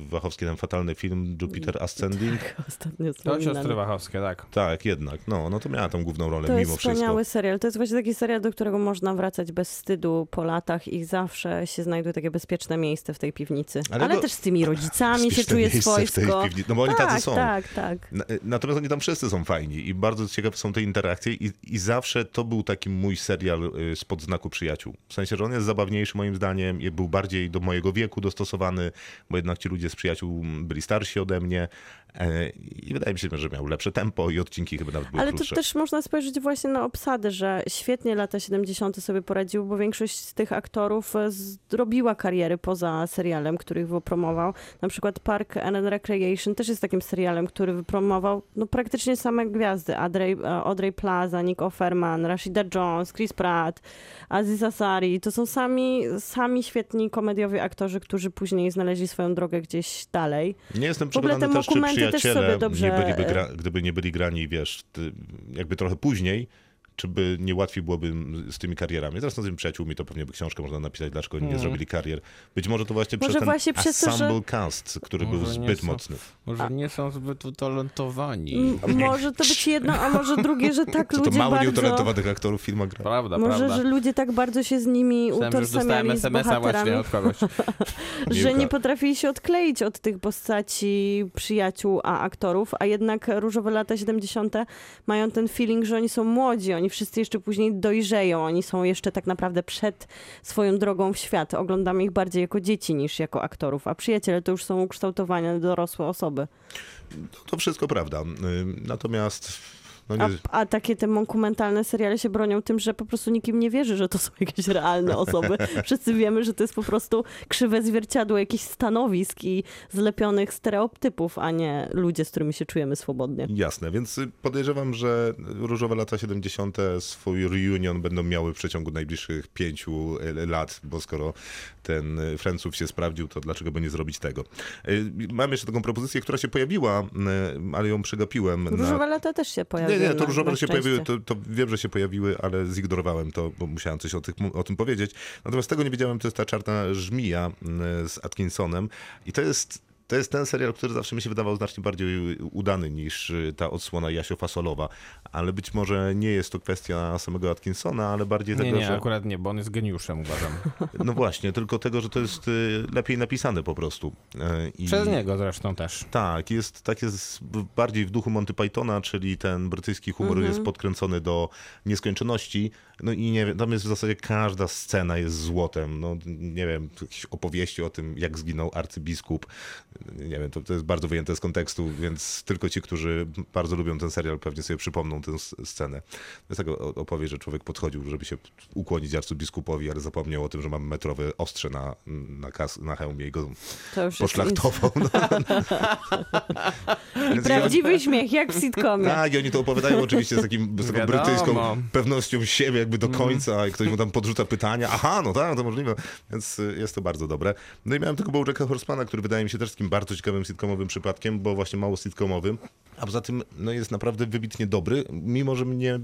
Wachowskie, ten fatalny film Jupiter Ascending. Ostatnio To siostry Wachowskie, tak. Tak, jednak. No, no to miała tam główną rolę To mimo jest wspaniały wszystko. serial. To jest właśnie taki serial, do którego można wracać bez wstydu po latach i zawsze się znajduje takie bezpieczne miejsce w tej piwnicy. Ale Ale, go- też z tymi rodzicami się czuje swojsko. No bo oni tak, tacy są. Tak, tak. Na- Natomiast oni tam wszyscy są fajni i bardzo ciekawe są te interakcje i, i zawsze to był taki mój serial y, spod znaku przyjaciół. W sensie, że on jest zabawniejszy moim zdaniem był bardziej do mojego wieku dostosowany, bo jednak ci ludzie z przyjaciół byli starsi ode mnie i wydaje mi się, że miał lepsze tempo i odcinki chyba nawet były Ale to też można spojrzeć właśnie na obsady, że świetnie lata 70. sobie poradziły, bo większość z tych aktorów e, zrobiła kariery poza serialem, który wypromował. Na przykład Park and Recreation też jest takim serialem, który wypromował no, praktycznie same gwiazdy. Audrey, e, Audrey Plaza, Nick Offerman, Rashida Jones, Chris Pratt, Aziz Ansari. To są sami, sami świetni komediowi aktorzy, którzy później znaleźli swoją drogę gdzieś dalej. Nie jestem przekonany te też, czy dokumenty też przyjaciele sobie dobrze- nie byliby gra, gdyby nie byli grani, wiesz, jakby trochę później, czy by nie łatwiej byłoby z tymi karierami. Teraz z tymi przyjaciółmi to pewnie by książkę można napisać, dlaczego oni nie zrobili karier. Być może to właśnie Może przez ten właśnie przez to, że- ensemble cast, który był Może nie zbyt są- mocny. Może nie są zbyt utalentowani. M- może to być jedno, a może drugie, że tak to ludzie mało bardzo... nieutalentowanych aktorów w filmach gra? Prawda, Może, prawda. że ludzie tak bardzo się z nimi utożsamiali z SMS-a właśnie bohaterami, od kogoś. że nie potrafili się odkleić od tych postaci przyjaciół, a aktorów, a jednak Różowe lata 70. mają ten feeling, że oni są młodzi, oni wszyscy jeszcze później dojrzeją, oni są jeszcze tak naprawdę przed swoją drogą w świat. Oglądamy ich bardziej jako dzieci niż jako aktorów, a przyjaciele to już są ukształtowane dorosłe osoby. To, to wszystko prawda. Natomiast no A, nie, a takie te dokumentalne seriale się bronią tym, że po prostu nikim nie wierzy, że to są jakieś realne osoby. Wszyscy wiemy, że to jest po prostu krzywe zwierciadło jakichś stanowisk i zlepionych stereotypów, a nie ludzie, z którymi się czujemy swobodnie. Jasne, więc podejrzewam, że różowe lata 70. swój reunion będą miały w przeciągu najbliższych pięciu lat, bo skoro ten Franców się sprawdził, to dlaczego by nie zrobić tego? Y, Mam jeszcze taką propozycję, która się pojawiła, y, ale ją przegapiłem. Różowe na... lata też się pojawiły. Nie, nie, to różowe się pojawiły, to, to wiem, że się pojawiły, ale zignorowałem to, bo musiałem coś o, tych, o tym powiedzieć. Natomiast tego nie wiedziałem, to jest ta czarna żmija y, z Atkinsonem i to jest... To jest ten serial, który zawsze mi się wydawał znacznie bardziej udany niż y, ta odsłona Jasio Fasolowa, ale być może nie jest to kwestia samego Atkinsona, ale bardziej Nie, tego, nie, że... akurat nie, bo on jest geniuszem, uważam. No właśnie, tylko tego, że to jest y, lepiej napisane po prostu. Y, I... Przez niego zresztą też. Tak, jest tak jest bardziej w duchu Monty Pythona, czyli ten brytyjski humor Mhm. jest podkręcony do nieskończoności. No i nie wiem, tam jest w zasadzie każda scena jest złotem. No nie wiem, jakieś opowieści o tym, jak zginął arcybiskup. Nie wiem, to, to jest bardzo wyjęte z kontekstu, więc tylko ci, którzy bardzo lubią ten serial, pewnie sobie przypomną tę scenę. To jest taka opowieść, że człowiek podchodził, żeby się ukłonić arcybiskupowi, ale zapomniał o tym, że mam metrowe ostrze na, na, kas, na hełmie i go poszlachtował. No. Prawdziwy śmiech, jak w sitcomie. tak, i oni to opowiadają oczywiście z, takim, z taką Wiadomo. brytyjską pewnością siebie jakby do końca i ktoś mu tam podrzuca pytania. Aha, no tak, to możliwe. Więc y, jest to bardzo dobre. No i miałem tego Bojacka Horsemana, który wydaje mi się też takim bardzo ciekawym sitcomowym przypadkiem, bo właśnie mało sitcomowym. A poza tym no jest naprawdę wybitnie dobry, mimo że mnie y,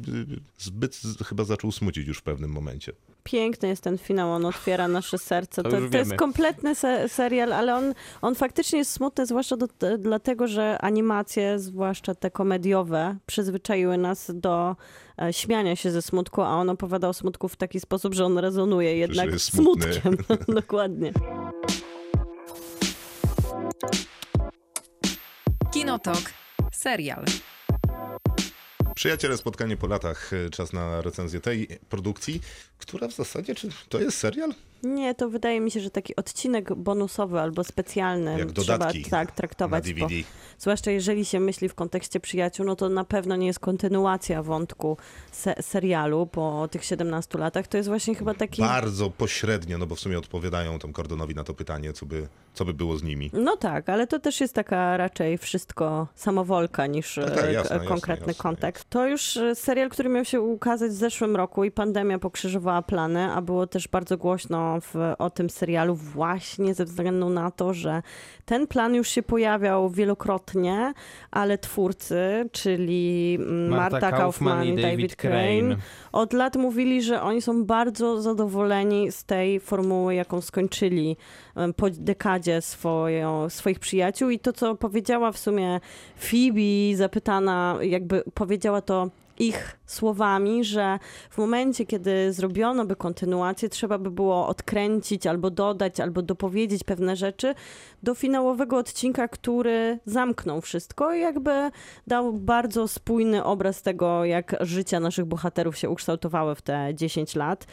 zbyt z- chyba zaczął smucić już w pewnym momencie. Piękny jest ten finał, on otwiera nasze serce. To To, to jest kompletny se serial, ale on, on faktycznie jest smutny, zwłaszcza do, dlatego, że animacje, zwłaszcza te komediowe, przyzwyczaiły nas do śmiania się ze smutku, a on opowiada o smutku w taki sposób, że on rezonuje jednak smutkiem. Dokładnie. Kinotok. Serial. Przyjaciele, spotkanie po latach, y, czas na recenzję tej produkcji, która w zasadzie, czy to jest serial? Nie, to wydaje mi się, że taki odcinek bonusowy albo specjalny Jak trzeba tak Na traktować. Bo, DVD. zwłaszcza jeżeli się myśli w kontekście przyjaciół, no to na pewno nie jest kontynuacja wątku se serialu po tych 17 latach. To jest właśnie chyba taki. Bardzo pośrednio, no bo w sumie odpowiadają tam Cordonowi na to pytanie, co by, co by było z nimi. No tak, ale to też jest taka raczej wszystko samowolka niż Tak, tak, e, jasne, jasne, konkretny jasne, kontekst. To już e, serial, który miał się ukazać w zeszłym roku i pandemia pokrzyżowała plany, a było też bardzo głośno w, o tym serialu właśnie ze względu na to, że ten plan już się pojawiał wielokrotnie, ale twórcy, czyli mm, Marta, Kaufman i David Crane, od lat mówili, że oni są bardzo zadowoleni z tej formuły, jaką skończyli po dekadzie swoją, swoich przyjaciół. I to, co powiedziała w sumie Phoebe, zapytana, jakby powiedziała to ich słowami, że w momencie, kiedy zrobiono by kontynuację, trzeba by było odkręcić albo dodać, albo dopowiedzieć pewne rzeczy do finałowego odcinka, który zamknął wszystko i jakby dał bardzo spójny obraz tego, jak życia naszych bohaterów się ukształtowały w te 10 lat.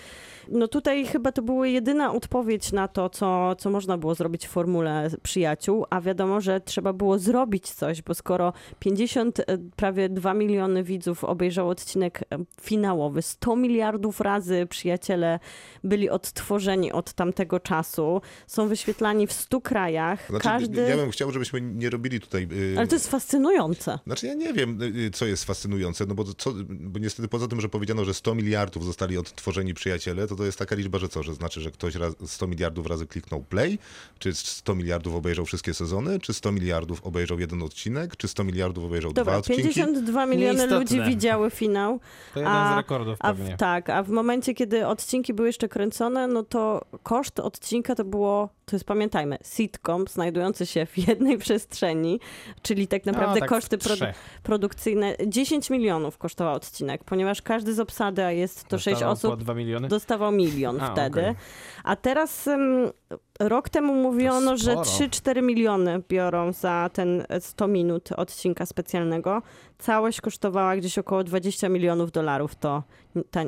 No tutaj chyba to była jedyna odpowiedź na to, co, co można było zrobić w formule przyjaciół, a wiadomo, że trzeba było zrobić coś, bo skoro 50, e, prawie 2 miliony widzów obejrzało odcinek e, finałowy, 100 miliardów razy przyjaciele byli odtworzeni od tamtego czasu, są wyświetlani w 100 krajach, Znaczy, każdy... Ja bym chciał, żebyśmy nie robili tutaj... y, Ale to jest fascynujące. Znaczy ja nie wiem, y, co jest fascynujące, no bo, co, bo niestety poza tym, że powiedziano, że 100 miliardów zostali odtworzeni przyjaciele, to to jest taka liczba, że co, że znaczy, że ktoś raz, 100 miliardów razy kliknął play, czy 100 miliardów obejrzał wszystkie sezony, czy 100 miliardów obejrzał jeden odcinek, czy 100 miliardów obejrzał dwa Dobra, odcinki. 52 miliony ludzi widziały finał. To jeden A- z rekordów A w, tak, a w momencie, kiedy odcinki były jeszcze kręcone, no to koszt odcinka to było, to jest pamiętajmy, sitcom znajdujący się w jednej przestrzeni, czyli tak naprawdę No, tak koszty produ- produkcyjne. 10 milionów kosztował odcinek, ponieważ każdy z obsady, a jest to 6 Dostawał osób, Po 2 miliony? dostawał milion A, wtedy. okej. A teraz em, rok temu mówiono, że sporo. 3-4 miliony biorą za ten 100 minut odcinka specjalnego. Całość kosztowała gdzieś około 20 milionów dolarów. To ta,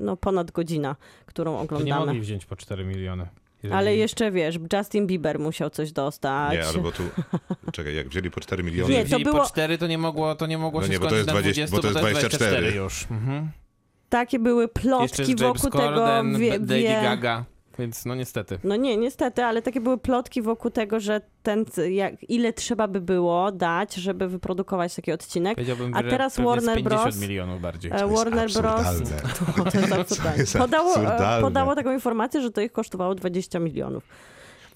no, ponad godzina, którą To nie oglądamy. mogli wziąć po 4 miliony. Jeżeli- Ale jeszcze wiesz, Justin Bieber musiał coś dostać. Nie, ale bo tu, czekaj, jak wzięli po 4 miliony, Nie, Nie, to było- po 4 to nie mogło, to nie mogło No się nie, bo to jest na 20 20, bo to jest 24 już. Mhm. Takie były Jeszcze plotki wokół Corden, tego. Wie, Lady Gaga, więc no niestety. No nie, niestety, ale takie były plotki wokół tego, że ten, jak, ile trzeba by było dać, żeby wyprodukować taki odcinek. Powiedziałbym, A teraz Warner 50 Bros. milionów bardziej. E, jest Warner Bros. To, to jest absurdalne. jest Podało, e, absurdalne. podało taką informację, że to ich kosztowało 20 milionów.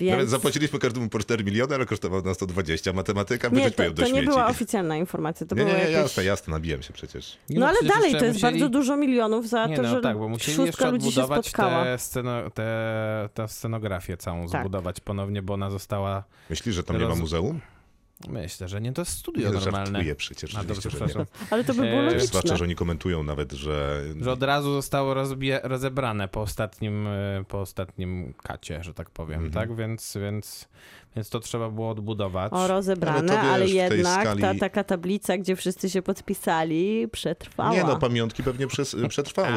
Nawet Więc... zapłaciliśmy każdemu po 4 miliony, ale kosztował nas to 20. Matematyka, Nie, wyrzućmy to, ją do to nie śmieci. była oficjalna informacja, to nie, było nie, nie, jakieś... jasne, jasne, nabiłem się przecież. Nie, No ale przecież dalej, to jest musieli- bardzo dużo milionów za Nie to, no że tak, bo musieli szóstka ludzi się odbudować spotkała. tę sceno, te, tę scenografię całą, Tak. zbudować ponownie, bo ona została... Myślisz, że tam nie ma Roz- muzeum? Myślę, że nie, to jest studio Nie, normalne. żartuję przecież. A, dobrze, że nie. Ale to by było To jest logiczne. zwłaszcza, że oni komentują nawet, że... Że od razu zostało rozbie- rozebrane po ostatnim, e, po ostatnim kacie, że tak powiem, Mhm. tak? Więc, więc, więc to trzeba było odbudować. O, rozebrane, Ale ale, wiesz, tej jednak skali- ta taka tablica, gdzie wszyscy się podpisali, przetrwała. Nie no, pamiątki pewnie przez, przetrwały.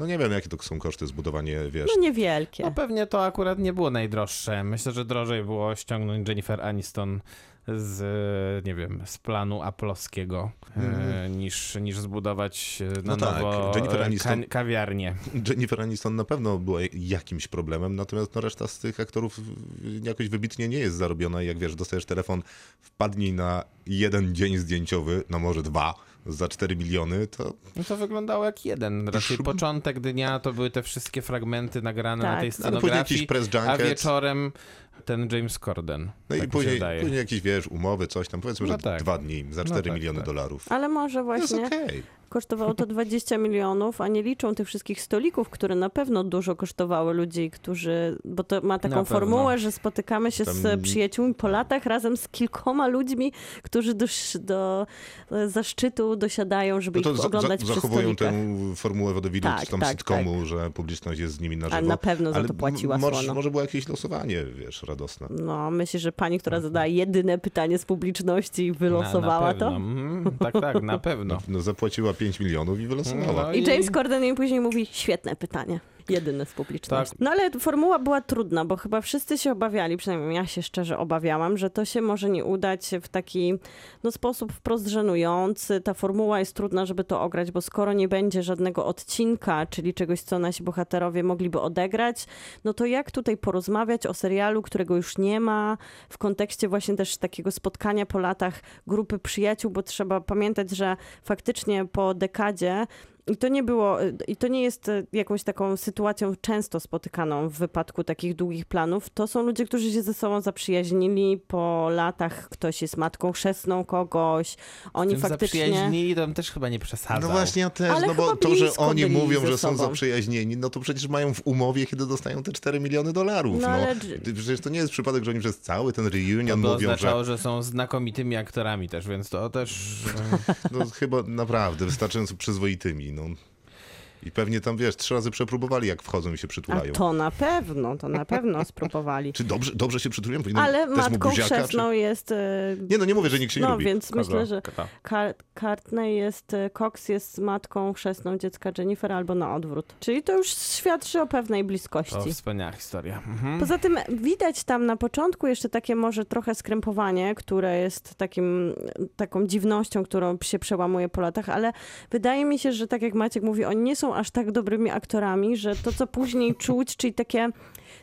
No nie wiem, jakie to są koszty zbudowanie, wiesz. No niewielkie. No pewnie to akurat nie było najdroższe. Myślę, że drożej było ściągnąć Jennifer Aniston z, nie wiem, z planu aplowskiego, e, niż, niż zbudować e, na No tak, nowo Jennifer e, Aniston- ka- kawiarnię. Jennifer Aniston na pewno była jakimś problemem, natomiast no, reszta z tych aktorów jakoś wybitnie nie jest zarobiona. I Jak wiesz, dostajesz telefon, wpadnij na jeden dzień zdjęciowy, no może dwa, za 4 miliony, to No to wyglądało jak jeden. Raczej początek dnia to były te wszystkie fragmenty nagrane Tak. na tej No, ale później jakiś scenografii, press a wieczorem ten James Corden. no tak i później, później jakieś, wiesz, umowy, coś tam, powiedzmy, No że tak. dwa dni za No 4 tak, miliony tak. dolarów. Ale może To jest właśnie okej. Kosztowało to 20 milionów, a nie liczą tych wszystkich stolików, które na pewno dużo kosztowały ludzi, którzy, bo to ma taką formułę, że spotykamy się Tam- z przyjaciółmi po latach razem z kilkoma ludźmi, którzy do, do zaszczytu dosiadają, żeby No to ich za, za, oglądać przy zachowują stolikach. tę formułę wodowidu, Tak, czy tam tak, sitcomu, że publiczność jest z nimi na żywo. A na pewno za to płaciła m- może, słono. może było jakieś losowanie, wiesz, radosne. No, myślę, że pani, która Mhm. zadała jedyne pytanie z publiczności i wylosowała na, na to. Mhm, tak, tak, na pewno. No, zapłaciła 5 milionów i wylosowała. No I James Corden jej później mówi, świetne pytanie. Jedyne z publiczności. Tak. No ale formuła była trudna, bo chyba wszyscy się obawiali, przynajmniej ja się szczerze obawiałam, że to się może nie udać w taki no, sposób wprost żenujący. Ta formuła jest trudna, żeby to ograć, bo skoro nie będzie żadnego odcinka, czyli czegoś, co nasi bohaterowie mogliby odegrać, no to jak tutaj porozmawiać o serialu, którego już nie ma, w kontekście właśnie też takiego spotkania po latach grupy przyjaciół, bo trzeba pamiętać, że faktycznie po dekadzie i to nie było, i to nie jest e, jakąś taką sytuacją często spotykaną w wypadku takich długich planów. To są ludzie, którzy się ze sobą zaprzyjaźnili po latach. Ktoś jest matką chrzestną kogoś. Oni Tym faktycznie. zaprzyjaźnili, to też chyba nie przesadzał. No właśnie, ja też, Ale no bo to, że oni mówią, że są zaprzyjaźnieni, no to przecież mają w umowie, kiedy dostają te 4 miliony dolarów. No No, ale- Przecież to nie jest przypadek, że oni przez cały ten reunion To mówią, że oznaczało, że... są znakomitymi aktorami też, więc to też... no, chyba naprawdę wystarczająco przyzwoitymi. No. I pewnie tam, wiesz, trzy razy przepróbowali, jak wchodzą i się A przytulają. to na pewno, to na pewno spróbowali. Czy dobrze, dobrze się przytulują? Powinienem Ale matką buziaka, chrzestną jest. e, Nie, no nie mówię, że nikt się nie No lubi. więc Kogo? myślę, że? Car- Courtney jest, e, Cox jest matką chrzestną dziecka Jennifer albo na odwrót. Czyli to już świadczy o pewnej To bliskości. wspaniała historia. Mhm. Poza tym widać tam na początku jeszcze takie może trochę skrępowanie, które jest takim, taką dziwnością, którą się przełamuje po latach, ale wydaje mi się, że tak jak Maciek mówi, oni nie są aż tak dobrymi aktorami, że to co później czuć, czyli takie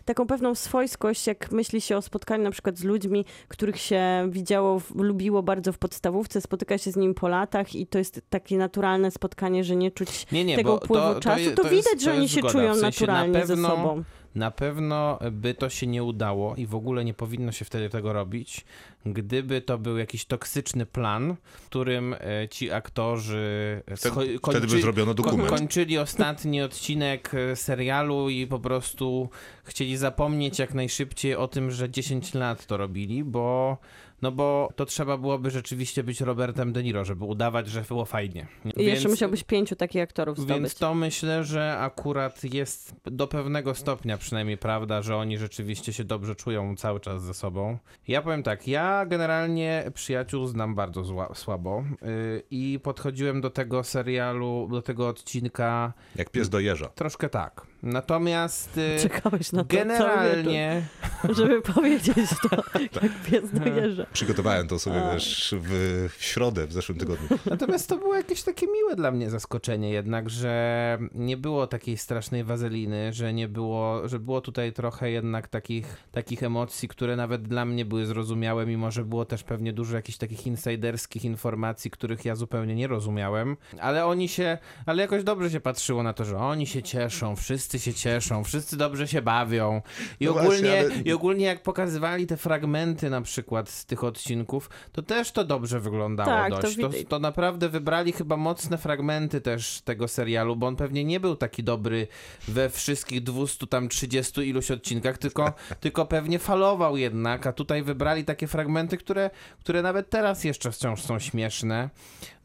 taką pewną swojskość, jak myśli się o spotkaniu na przykład z ludźmi, których się widziało, lubiło bardzo w podstawówce, spotyka się z nimi po latach i to jest takie naturalne spotkanie, że nie czuć Nie, nie, tego upływu to, to, czasu, je- to, to widać, jest, że to oni się czują w sensie naturalnie na pewno, ze sobą. Na pewno by to się nie udało i w ogóle nie powinno się wtedy tego robić, gdyby to był jakiś toksyczny plan, w którym e, ci aktorzy Wtedy, scho- wtedy by kończy- zrobiono dokument. Ko- kończyli ostatni odcinek e, serialu i po prostu chcieli zapomnieć jak najszybciej o tym, że 10 lat to robili, bo no bo to trzeba byłoby rzeczywiście być Robertem De Niro, żeby udawać, że było fajnie. I jeszcze musiałbyś pięciu takich aktorów zdobyć. Więc to myślę, że akurat jest do pewnego stopnia przynajmniej prawda, że oni rzeczywiście się dobrze czują cały czas ze sobą. Ja powiem tak, ja generalnie przyjaciół znam bardzo zła, słabo yy, i podchodziłem do tego serialu, do tego odcinka Jak pies do jeża. troszkę tak. Natomiast yy, Czekałeś na to generalnie wieczór, żeby powiedzieć to, jak pies dojeżdża. Przygotowałem to sobie też w, w środę w zeszłym tygodniu. Natomiast to było jakieś takie miłe dla mnie zaskoczenie jednak, że nie było takiej strasznej wazeliny, że nie było, że było tutaj trochę jednak takich, takich emocji, które nawet dla mnie były zrozumiałe, mimo że było też pewnie dużo jakichś takich insiderskich informacji, których ja zupełnie nie rozumiałem, ale oni się, ale jakoś dobrze się patrzyło na to, że oni się cieszą, wszyscy się cieszą, wszyscy dobrze się bawią. I No ogólnie, właśnie, ale- i ogólnie jak pokazywali te fragmenty na przykład z tych odcinków, to też to dobrze wyglądało Tak, to dość. To, widać. to naprawdę wybrali chyba mocne fragmenty też tego serialu, bo on pewnie nie był taki dobry we wszystkich 200 tam 30 iluś odcinkach, tylko, tylko pewnie falował jednak, a tutaj wybrali takie fragmenty, które, które nawet teraz jeszcze wciąż są śmieszne.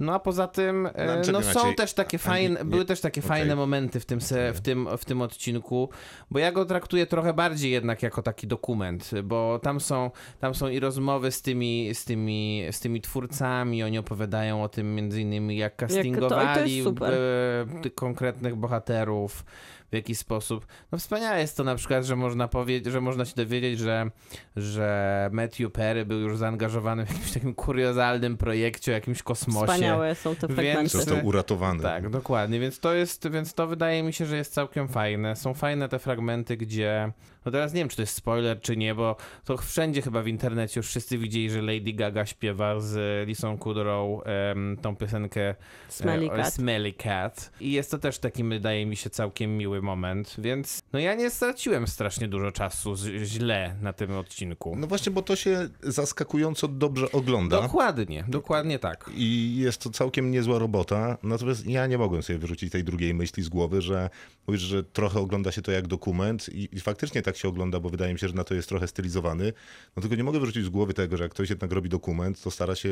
No a poza tym, e, czekaj, no są też takie fajne, nie- były też takie okej. fajne momenty w tym, se, w, tym, w tym odcinku, bo ja go traktuję trochę bardziej jednak jako taki dokument, bo tam są, tam są i rozmowy z tymi, z tymi, z tymi twórcami, oni opowiadają o tym między innymi jak to- to jest castingowali super. e, tych konkretnych bohaterów, w jaki sposób. No wspaniałe jest to na przykład, że można powiedzieć, że można się dowiedzieć, że, że Matthew Perry był już zaangażowany w jakimś takim kuriozalnym projekcie o jakimś kosmosie. Wspaniałe są te Więc- fragmenty. Został uratowany. Tak, dokładnie, więc to jest, więc to wydaje mi się, że jest całkiem fajne. Są fajne te fragmenty, gdzie, no teraz nie wiem, czy to jest spoiler, czy nie, bo to wszędzie chyba w internecie już wszyscy widzieli że Lady Gaga śpiewa z Lisą Kudrow em, tą piosenkę Smelly e, o Cat. Smelly Cat. I jest to też taki, wydaje mi się, całkiem miły moment, więc no ja nie straciłem strasznie dużo czasu z, źle na tym odcinku. No właśnie, bo to się zaskakująco dobrze ogląda. Dokładnie, dokładnie tak. I jest to całkiem niezła robota. Natomiast ja nie mogłem sobie wyrzucić tej drugiej myśli z głowy, że mówisz, że trochę ogląda się to jak dokument i, i faktycznie tak się ogląda, bo wydaje mi się, że na to jest trochę stylizowany. No tylko nie mogę wyrzucić z głowy tego, że jak ktoś jednak robi dokument, to stara się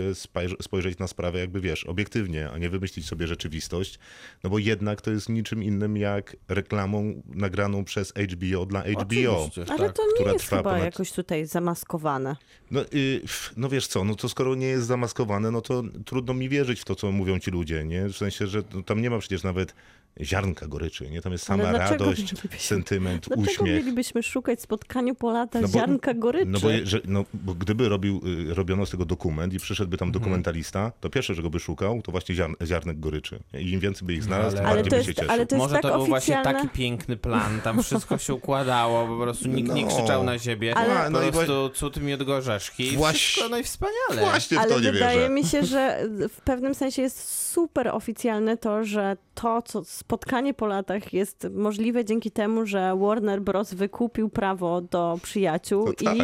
spojrzeć na sprawę jakby, wiesz, obiektywnie, a nie wymyślić sobie rzeczywistość. No bo jednak to jest niczym innym jak reklamą nagraną przez HBO dla HBO. Oczywiście, Ale tak. to nie która jest trwa chyba ponad- jakoś tutaj zamaskowane. No, y, pff, no wiesz co, no to skoro nie jest zamaskowane, no to trudno mi wierzyć w to, co mówią ci ludzie, nie? W sensie, że no, tam nie ma przecież nawet ziarnka goryczy, nie? Tam jest Ale sama dlaczego radość, mielibyśmy- sentyment, Dlaczego uśmiech. mielibyśmy szukać spotkaniu po latach No bo- ziarnka goryczy? No bo, je- że, no bo gdyby robił, y, robiono z tego dokument i przyszedłby tam Mhm. dokumentalista, to pierwsze, czego by szukał, to właśnie ziarn, ziarnek goryczy. I im więcej by ich znalazł, Ale- tym ale bardziej to by się jest, cieszył. ale to jest Może tak to był właśnie oficjalne. taki piękny plan, tam wszystko się układało, po prostu nikt nie No. krzyczał na siebie, Ale- po No i prostu cud mi od gorzeszki i Właśnie- wszystko, no i wspaniale. Właśnie w Ale to nie wydaje wierzę. mi się, że w pewnym sensie jest super oficjalne to, że to, co spotkanie po latach jest możliwe dzięki temu, że Warner Bros. wykupił prawo do przyjaciół No tak. i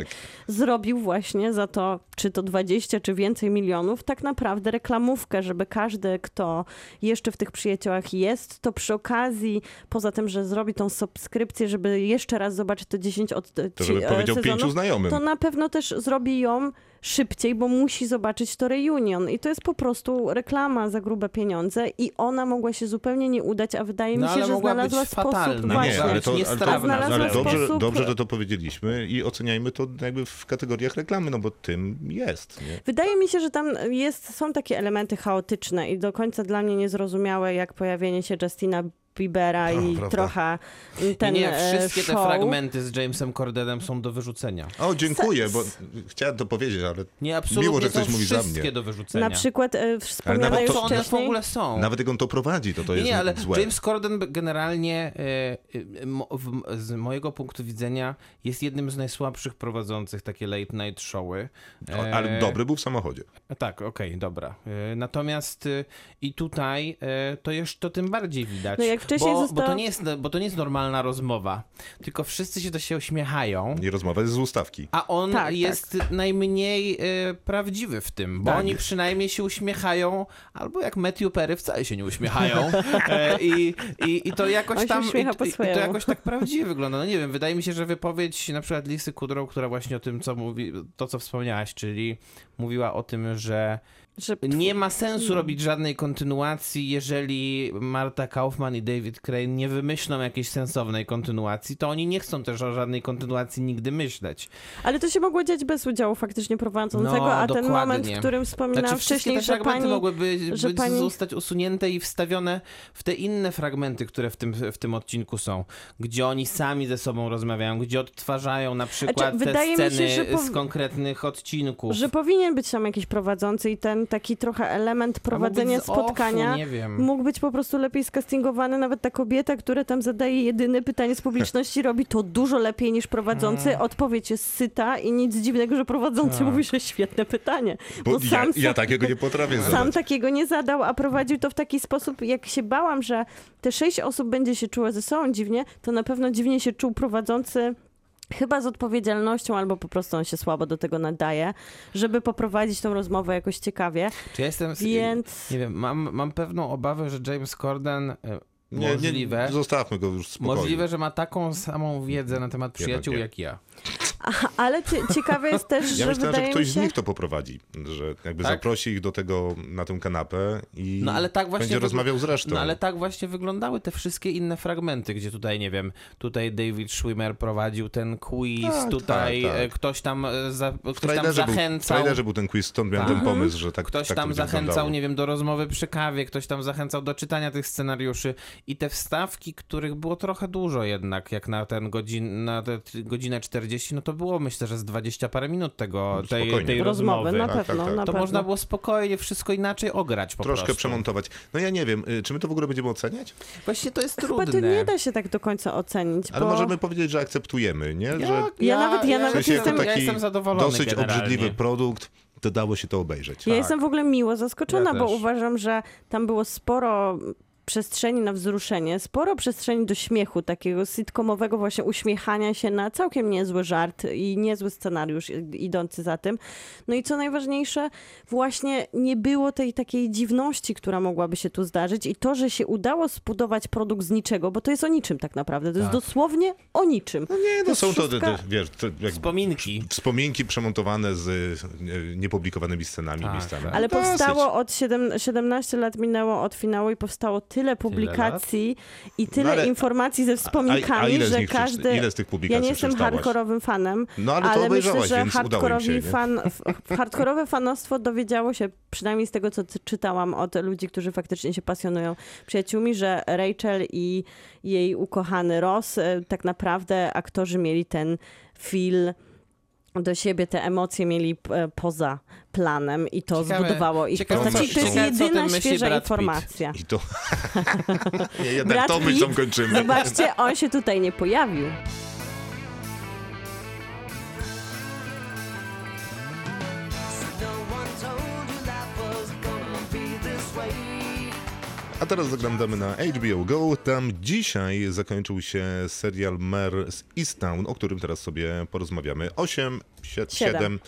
zrobił właśnie za to, czy to 20, czy więcej milionów, tak naprawdę reklamówkę, żeby każdy, kto jeszcze w tych przyjaciołach jest, to przy okazji, poza tym, że zrobi tą subskrypcję, żeby jeszcze raz zobaczyć to 10 od To żeby e, powiedział sezonów, pięciu znajomym. to na pewno też zrobi ją szybciej, bo musi zobaczyć to reunion. I to jest po prostu reklama za grube pieniądze i ona mogła się zupełnie nie udać, a wydaje No, mi się, ale że znalazła sposób fatalna. właśnie. Nie, ale to, ale to, ale dobrze, sposób- dobrze, że to powiedzieliśmy i oceniajmy to jakby w kategoriach reklamy, no bo tym jest. Nie? Wydaje mi się, że tam jest, są takie elementy chaotyczne i do końca dla mnie niezrozumiałe, jak pojawienie się Justina Biebera i prawda. trochę ten nie, nie, e, wszystkie te show. fragmenty z Jamesem Cordenem są do wyrzucenia. O, dziękuję, bo chciałem to powiedzieć, ale Nie, absolutnie Miło, że ktoś mówi za wszystkie mnie. do wyrzucenia. Na przykład e, wspomniana nawet już one w wcześniej... ogóle są. nawet jak on to prowadzi, to to Nie, jest nie, ale złe. James Corden generalnie e, e, mo- w- z mojego punktu widzenia jest jednym z najsłabszych prowadzących takie late night showy. O, ale E, dobry był w samochodzie. Tak, okej, dobra. E, Natomiast e, i tutaj e, to jeszcze to tym bardziej widać. No jak wcześniej bo, bo, to nie jest, bo to nie jest normalna rozmowa, tylko wszyscy się to się uśmiechają. I rozmowa jest z ustawki. A on Tak, jest najmniej e, prawdziwy w tym, bo Tak. oni przynajmniej się uśmiechają, albo jak Matthew Perry wcale się nie uśmiechają. E, i, i, I to jakoś On się tam. I, uśmiecha po i, I to jakoś tak prawdziwie wygląda. No nie wiem, wydaje mi się, że wypowiedź na przykład Lisy Kudrow, która właśnie o tym, co mówi, to co wspomniałaś, czyli mówiła o tym, że Że nie ma sensu robić żadnej kontynuacji, jeżeli Marta Kaufman i David Crane nie wymyślą jakiejś sensownej kontynuacji, to oni nie chcą też o żadnej kontynuacji nigdy myśleć. Ale to się mogło dziać bez udziału faktycznie prowadzącego, No, a ten dokładnie. moment, w którym wspominałam Znaczy, wcześniej, te że fragmenty pani... mogłyby że być, pani- zostać usunięte i wstawione w te inne fragmenty, które w tym, w tym odcinku są, gdzie oni sami ze sobą rozmawiają, gdzie odtwarzają na przykład te Znaczy, wydaje mi się, sceny pow- z konkretnych odcinków. Że powinien być tam jakiś prowadzący i ten taki trochę element prowadzenia spotkania nie wiem. mógł być po prostu lepiej skastingowany. Nawet ta kobieta, która tam zadaje jedyne pytanie z publiczności, robi to dużo lepiej niż prowadzący. Mm. Odpowiedź jest syta i nic dziwnego, że prowadzący Tak. mówi, że świetne pytanie. Bo Bo ja, sam, ja takiego nie potrafię sam zadać. takiego nie zadał, a prowadził to w taki sposób, jak się bałam, że te sześć osób będzie się czuło ze sobą dziwnie, to na pewno dziwnie się czuł prowadzący Chyba z odpowiedzialnością, albo po prostu on się słabo do tego nadaje, żeby poprowadzić tą rozmowę jakoś ciekawie. Czy ja jestem... Więc Nie wiem, mam, mam pewną obawę, że James Corden e, Nie, możliwe, nie, zostawmy go już spokojnie. możliwe, że ma taką samą wiedzę na temat przyjaciół nie. jak ja. Ale cie, ciekawe jest też, Ja że myślałem, wydaje że ktoś mi z się... nich to poprowadzi, że jakby Tak? zaprosi ich do tego, na tę kanapę i No ale tak właśnie będzie rozmawiał z resztą. No ale tak właśnie wyglądały te wszystkie inne fragmenty, gdzie tutaj, nie wiem, tutaj David Schwimmer prowadził ten quiz, Tak, tutaj tak, tak. e, ktoś tam, e, za, ktoś tam trailerze, był, w zachęcał. trailerze był ten quiz, stąd miałem Tak. ten pomysł, że tak Ktoś tak tam zachęcał, wyglądało. nie wiem, do rozmowy przy kawie, ktoś tam zachęcał do czytania tych scenariuszy i te wstawki, których było trochę dużo jednak, jak na ten godzin, na tę godzinę 40, no to było myślę, że z 20 parę minut tego, tej, Spokojnie. tej Rozmowy, rozmowy. na Tak, tak, pewno, tak. na To pewno. można było spokojnie wszystko inaczej ograć po Troszkę prostu. przemontować. No ja nie wiem, y, czy my to w ogóle będziemy oceniać? Właśnie to jest Chyba trudne. to nie da się tak do końca ocenić, Ale bo... możemy powiedzieć, że akceptujemy, nie? Że Ja, Ja nawet- ja nawet w sensie jestem- ja taki jestem zadowolony dosyć generalnie. obrzydliwy produkt, to dało się to obejrzeć. Ja Tak. jestem w ogóle miło zaskoczona, Ja bo uważam, że tam było sporo przestrzeni na wzruszenie, sporo przestrzeni do śmiechu, takiego sitcomowego właśnie uśmiechania się na całkiem niezły żart i niezły scenariusz idący za tym. No i co najważniejsze, właśnie nie było tej takiej dziwności, która mogłaby się tu zdarzyć i to, że się udało zbudować produkt z niczego, bo to jest o niczym tak naprawdę, to jest Tak. dosłownie o niczym. No nie, no jest są to, te, wiesz, to jak Wspominki. wspominki przemontowane z niepublikowanymi scenami Tak, miejscami. tak. Ale Dosyć. powstało od 7, 17 lat minęło od finału i powstało tyle publikacji i tyle No ale- informacji ze A, wspominkami, a z że każdy. ile z tych Ja publikacji nie jestem hardkorowym fanem, No ale ale myślę, że hardkorowi fan, hardkorowe fanostwo dowiedziało się, przynajmniej z tego, co czytałam od ludzi, którzy faktycznie się pasjonują przyjaciółmi, że Rachel i jej ukochany Ross, e, tak naprawdę aktorzy mieli ten feel do siebie, te emocje mieli e, poza planem i to Ciekawe- zbudowało ich ciekawe, postaci. To jest jedyna świeża Brad Pitt. informacja. I to... nie, jednak Brad Pitt, myślą kończymy. Zobaczcie, on się tutaj nie pojawił. A teraz zaglądamy na HBO Go. Tam dzisiaj zakończył się serial Mare z Easttown, o którym teraz sobie porozmawiamy. 8, Siedem. 7,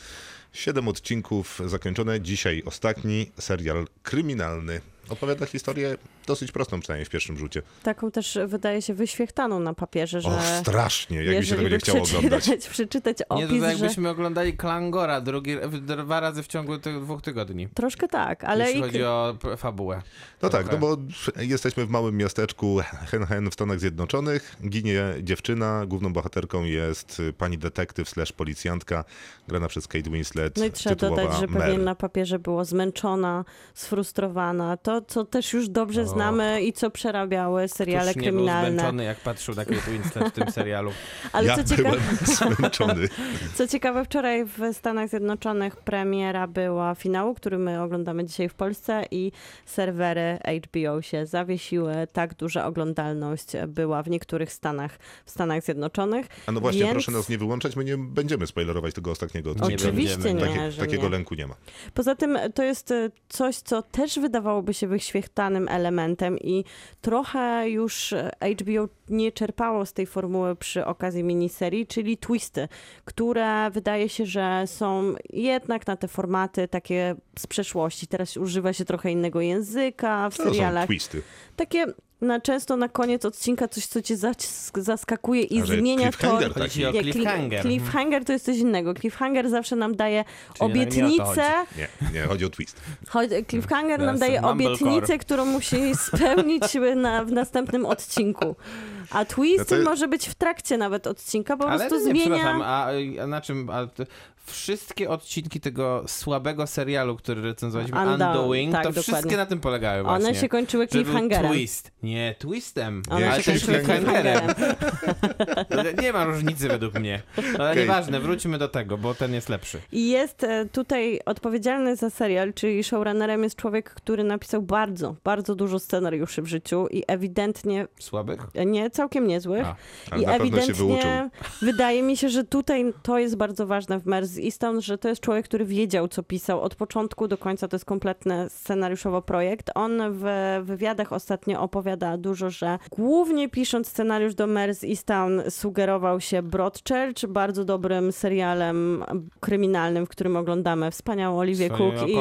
7 odcinków zakończone. Dzisiaj ostatni serial kryminalny. Opowiada historię dosyć prostą, przynajmniej w pierwszym rzucie. Taką też wydaje się wyświechtaną na papierze, że O, strasznie, jakby się tego nie chciało oglądać. przeczytać, przeczytać Nie, to opis, tak że... jakbyśmy oglądali Klangora drugi, dwa razy w ciągu tych dwóch tygodni. Troszkę tak, ale jeśli i... chodzi o fabułę. No tak, Trochę. no bo jesteśmy w małym miasteczku Hen Hen w Stanach Zjednoczonych. Ginie dziewczyna, główną bohaterką jest pani detektyw slash policjantka, grana przez Kate Winslet, No i trzeba dodać, że Mare. pewnie na papierze było zmęczona, sfrustrowana. To, co też już dobrze O. znamy i co przerabiały seriale Ktoś nie był kryminalne. zmęczony, jak patrzył na Kate Winslet w tym serialu. Ale ja co, cieka... byłem zmęczony. co ciekawe, wczoraj w Stanach Zjednoczonych premiera była finału, który my oglądamy dzisiaj w Polsce i serwery HBO się zawiesiły. Tak duża oglądalność była w niektórych stanach w Stanach Zjednoczonych. A no właśnie, Więc- proszę nas nie wyłączać, my nie będziemy spoilerować tego ostatniego odcinka. Oczywiście nie, Taki, że takiego nie. lęku nie ma. Poza tym to jest coś, co też wydawałoby się wyświechtanym elementem i trochę już HBO nie czerpało z tej formuły przy okazji miniserii, czyli twisty, które wydaje się, że są jednak na te formaty takie z przeszłości. Teraz używa się trochę innego języka w To są serialach. twisty. Takie na, często na koniec odcinka coś, co cię zask- zaskakuje i Ale zmienia cliffhanger to. taki. Nie, cli- cliffhanger. cliffhanger to jest coś innego. Cliffhanger zawsze nam daje Czyli obietnicę, Nie, nie, chodzi o twist. Chodzi- Cliffhanger nam daje obietnicę, którą musi spełnić na, w następnym odcinku. A twist No to- może być w trakcie nawet odcinka, po Ale prostu nie, zmienia... przepraszam, a, a na czym... A, wszystkie odcinki tego słabego serialu, który recenzowaliśmy, Undo- Undoing, tak, to dokładnie. wszystkie na tym polegały właśnie. One się kończyły cliffhangerem. twist. Nie, twistem. One ale się też kończyły cliffhangerem. Nie ma różnicy według mnie. Ale Okej. nieważne, wróćmy do tego, bo ten jest lepszy. I jest e, tutaj odpowiedzialny za serial, czyli showrunnerem jest człowiek, który napisał bardzo, bardzo dużo scenariuszy w życiu i ewidentnie, Słabych? e, nie, całkiem niezłych. A. I ewidentnie wydaje mi się, że tutaj to jest bardzo ważne w Mers Easton, że to jest człowiek, który wiedział, co pisał od początku do końca. To jest kompletny scenariuszowo projekt. On w wywiadach ostatnio opowiada dużo, że głównie pisząc scenariusz do Mers Easton sugerował się Broadchurch, bardzo dobrym serialem kryminalnym, w którym oglądamy wspaniałą Oliwię Cook i,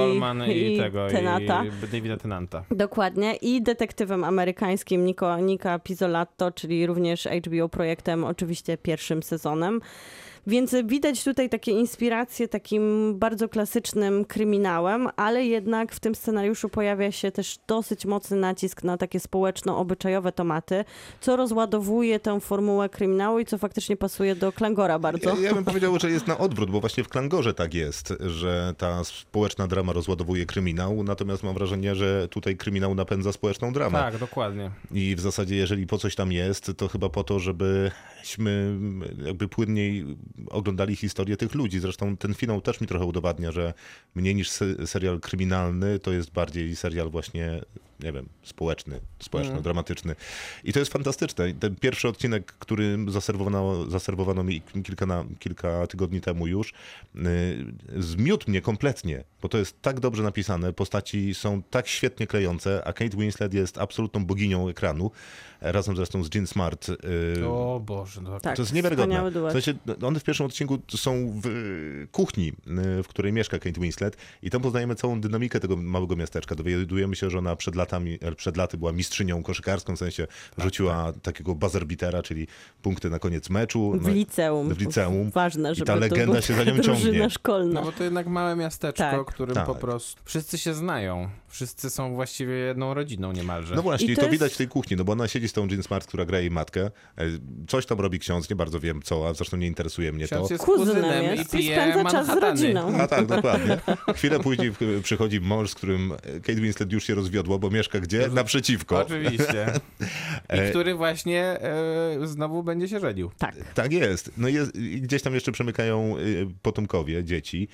i, i tego, Tenata. i Davida Tenanta. Dokładnie. I detektywem amerykańskim Nico, Nika Pizzolatto, czyli również HBO projektem, oczywiście pierwszym sezonem. Więc widać tutaj takie inspiracje takim bardzo klasycznym kryminałem, ale jednak w tym scenariuszu pojawia się też dosyć mocny nacisk na takie społeczno-obyczajowe tematy, co rozładowuje tę formułę kryminału i co faktycznie pasuje do Klangora bardzo. Ja, ja bym powiedział, że jest na odwrót, bo właśnie w Klangorze tak jest, że ta społeczna drama rozładowuje kryminał, natomiast mam wrażenie, że tutaj kryminał napędza społeczną dramę. Tak, dokładnie. I w zasadzie, jeżeli po coś tam jest, to chyba po to, żebyśmy jakby płynniej oglądali historię tych ludzi. Zresztą ten finał też mi trochę udowadnia, że mniej niż se- serial kryminalny, to jest bardziej serial właśnie, nie wiem, społeczny, społeczno-dramatyczny. I to jest fantastyczne. Ten pierwszy odcinek, który zaserwowano, zaserwowano mi kilka, na, kilka tygodni temu już, yy, zmiótł mnie kompletnie, bo to jest tak dobrze napisane, postaci są tak świetnie klejące, a Kate Winslet jest absolutną boginią ekranu, razem zresztą z Jean Smart. yy, O Boże, no Tak, to jest niewiarygodne. W sensie, no, one w pierwszym odcinku są w y, kuchni, y, w której mieszka Kate Winslet i tam poznajemy całą dynamikę tego małego miasteczka. Dowiadujemy się, że ona przed, latami, e, przed laty była mistrzynią koszykarską, w sensie rzuciła takiego buzzer-beatera, czyli punkty na koniec meczu. W No, liceum. w liceum. Ważne, żeby ta to legenda się za nią ciągnie. szkolna. No bo to jednak małe miasteczko, Tak. którym Tak. po prostu wszyscy się znają. Wszyscy są właściwie jedną rodziną niemalże. No właśnie, I i to to, jest- widać w tej kuchni, no bo ona siedzi z tą Jean Smart, która gra jej matkę. E, Coś tam robi ksiądz, nie bardzo wiem co, a zresztą nie interesuje mnie to. Jest Kuzynem jest i spędza czas z rodziną. A tak, dokładnie. Chwilę później w- przychodzi mąż, z którym Kate Winslet już się rozwiodła, bo mieszka gdzie? Naprzeciwko. Oczywiście. E, I który właśnie e, znowu będzie się żenił. Tak. Tak jest. No jest, gdzieś tam jeszcze przemykają y, potomkowie, dzieci.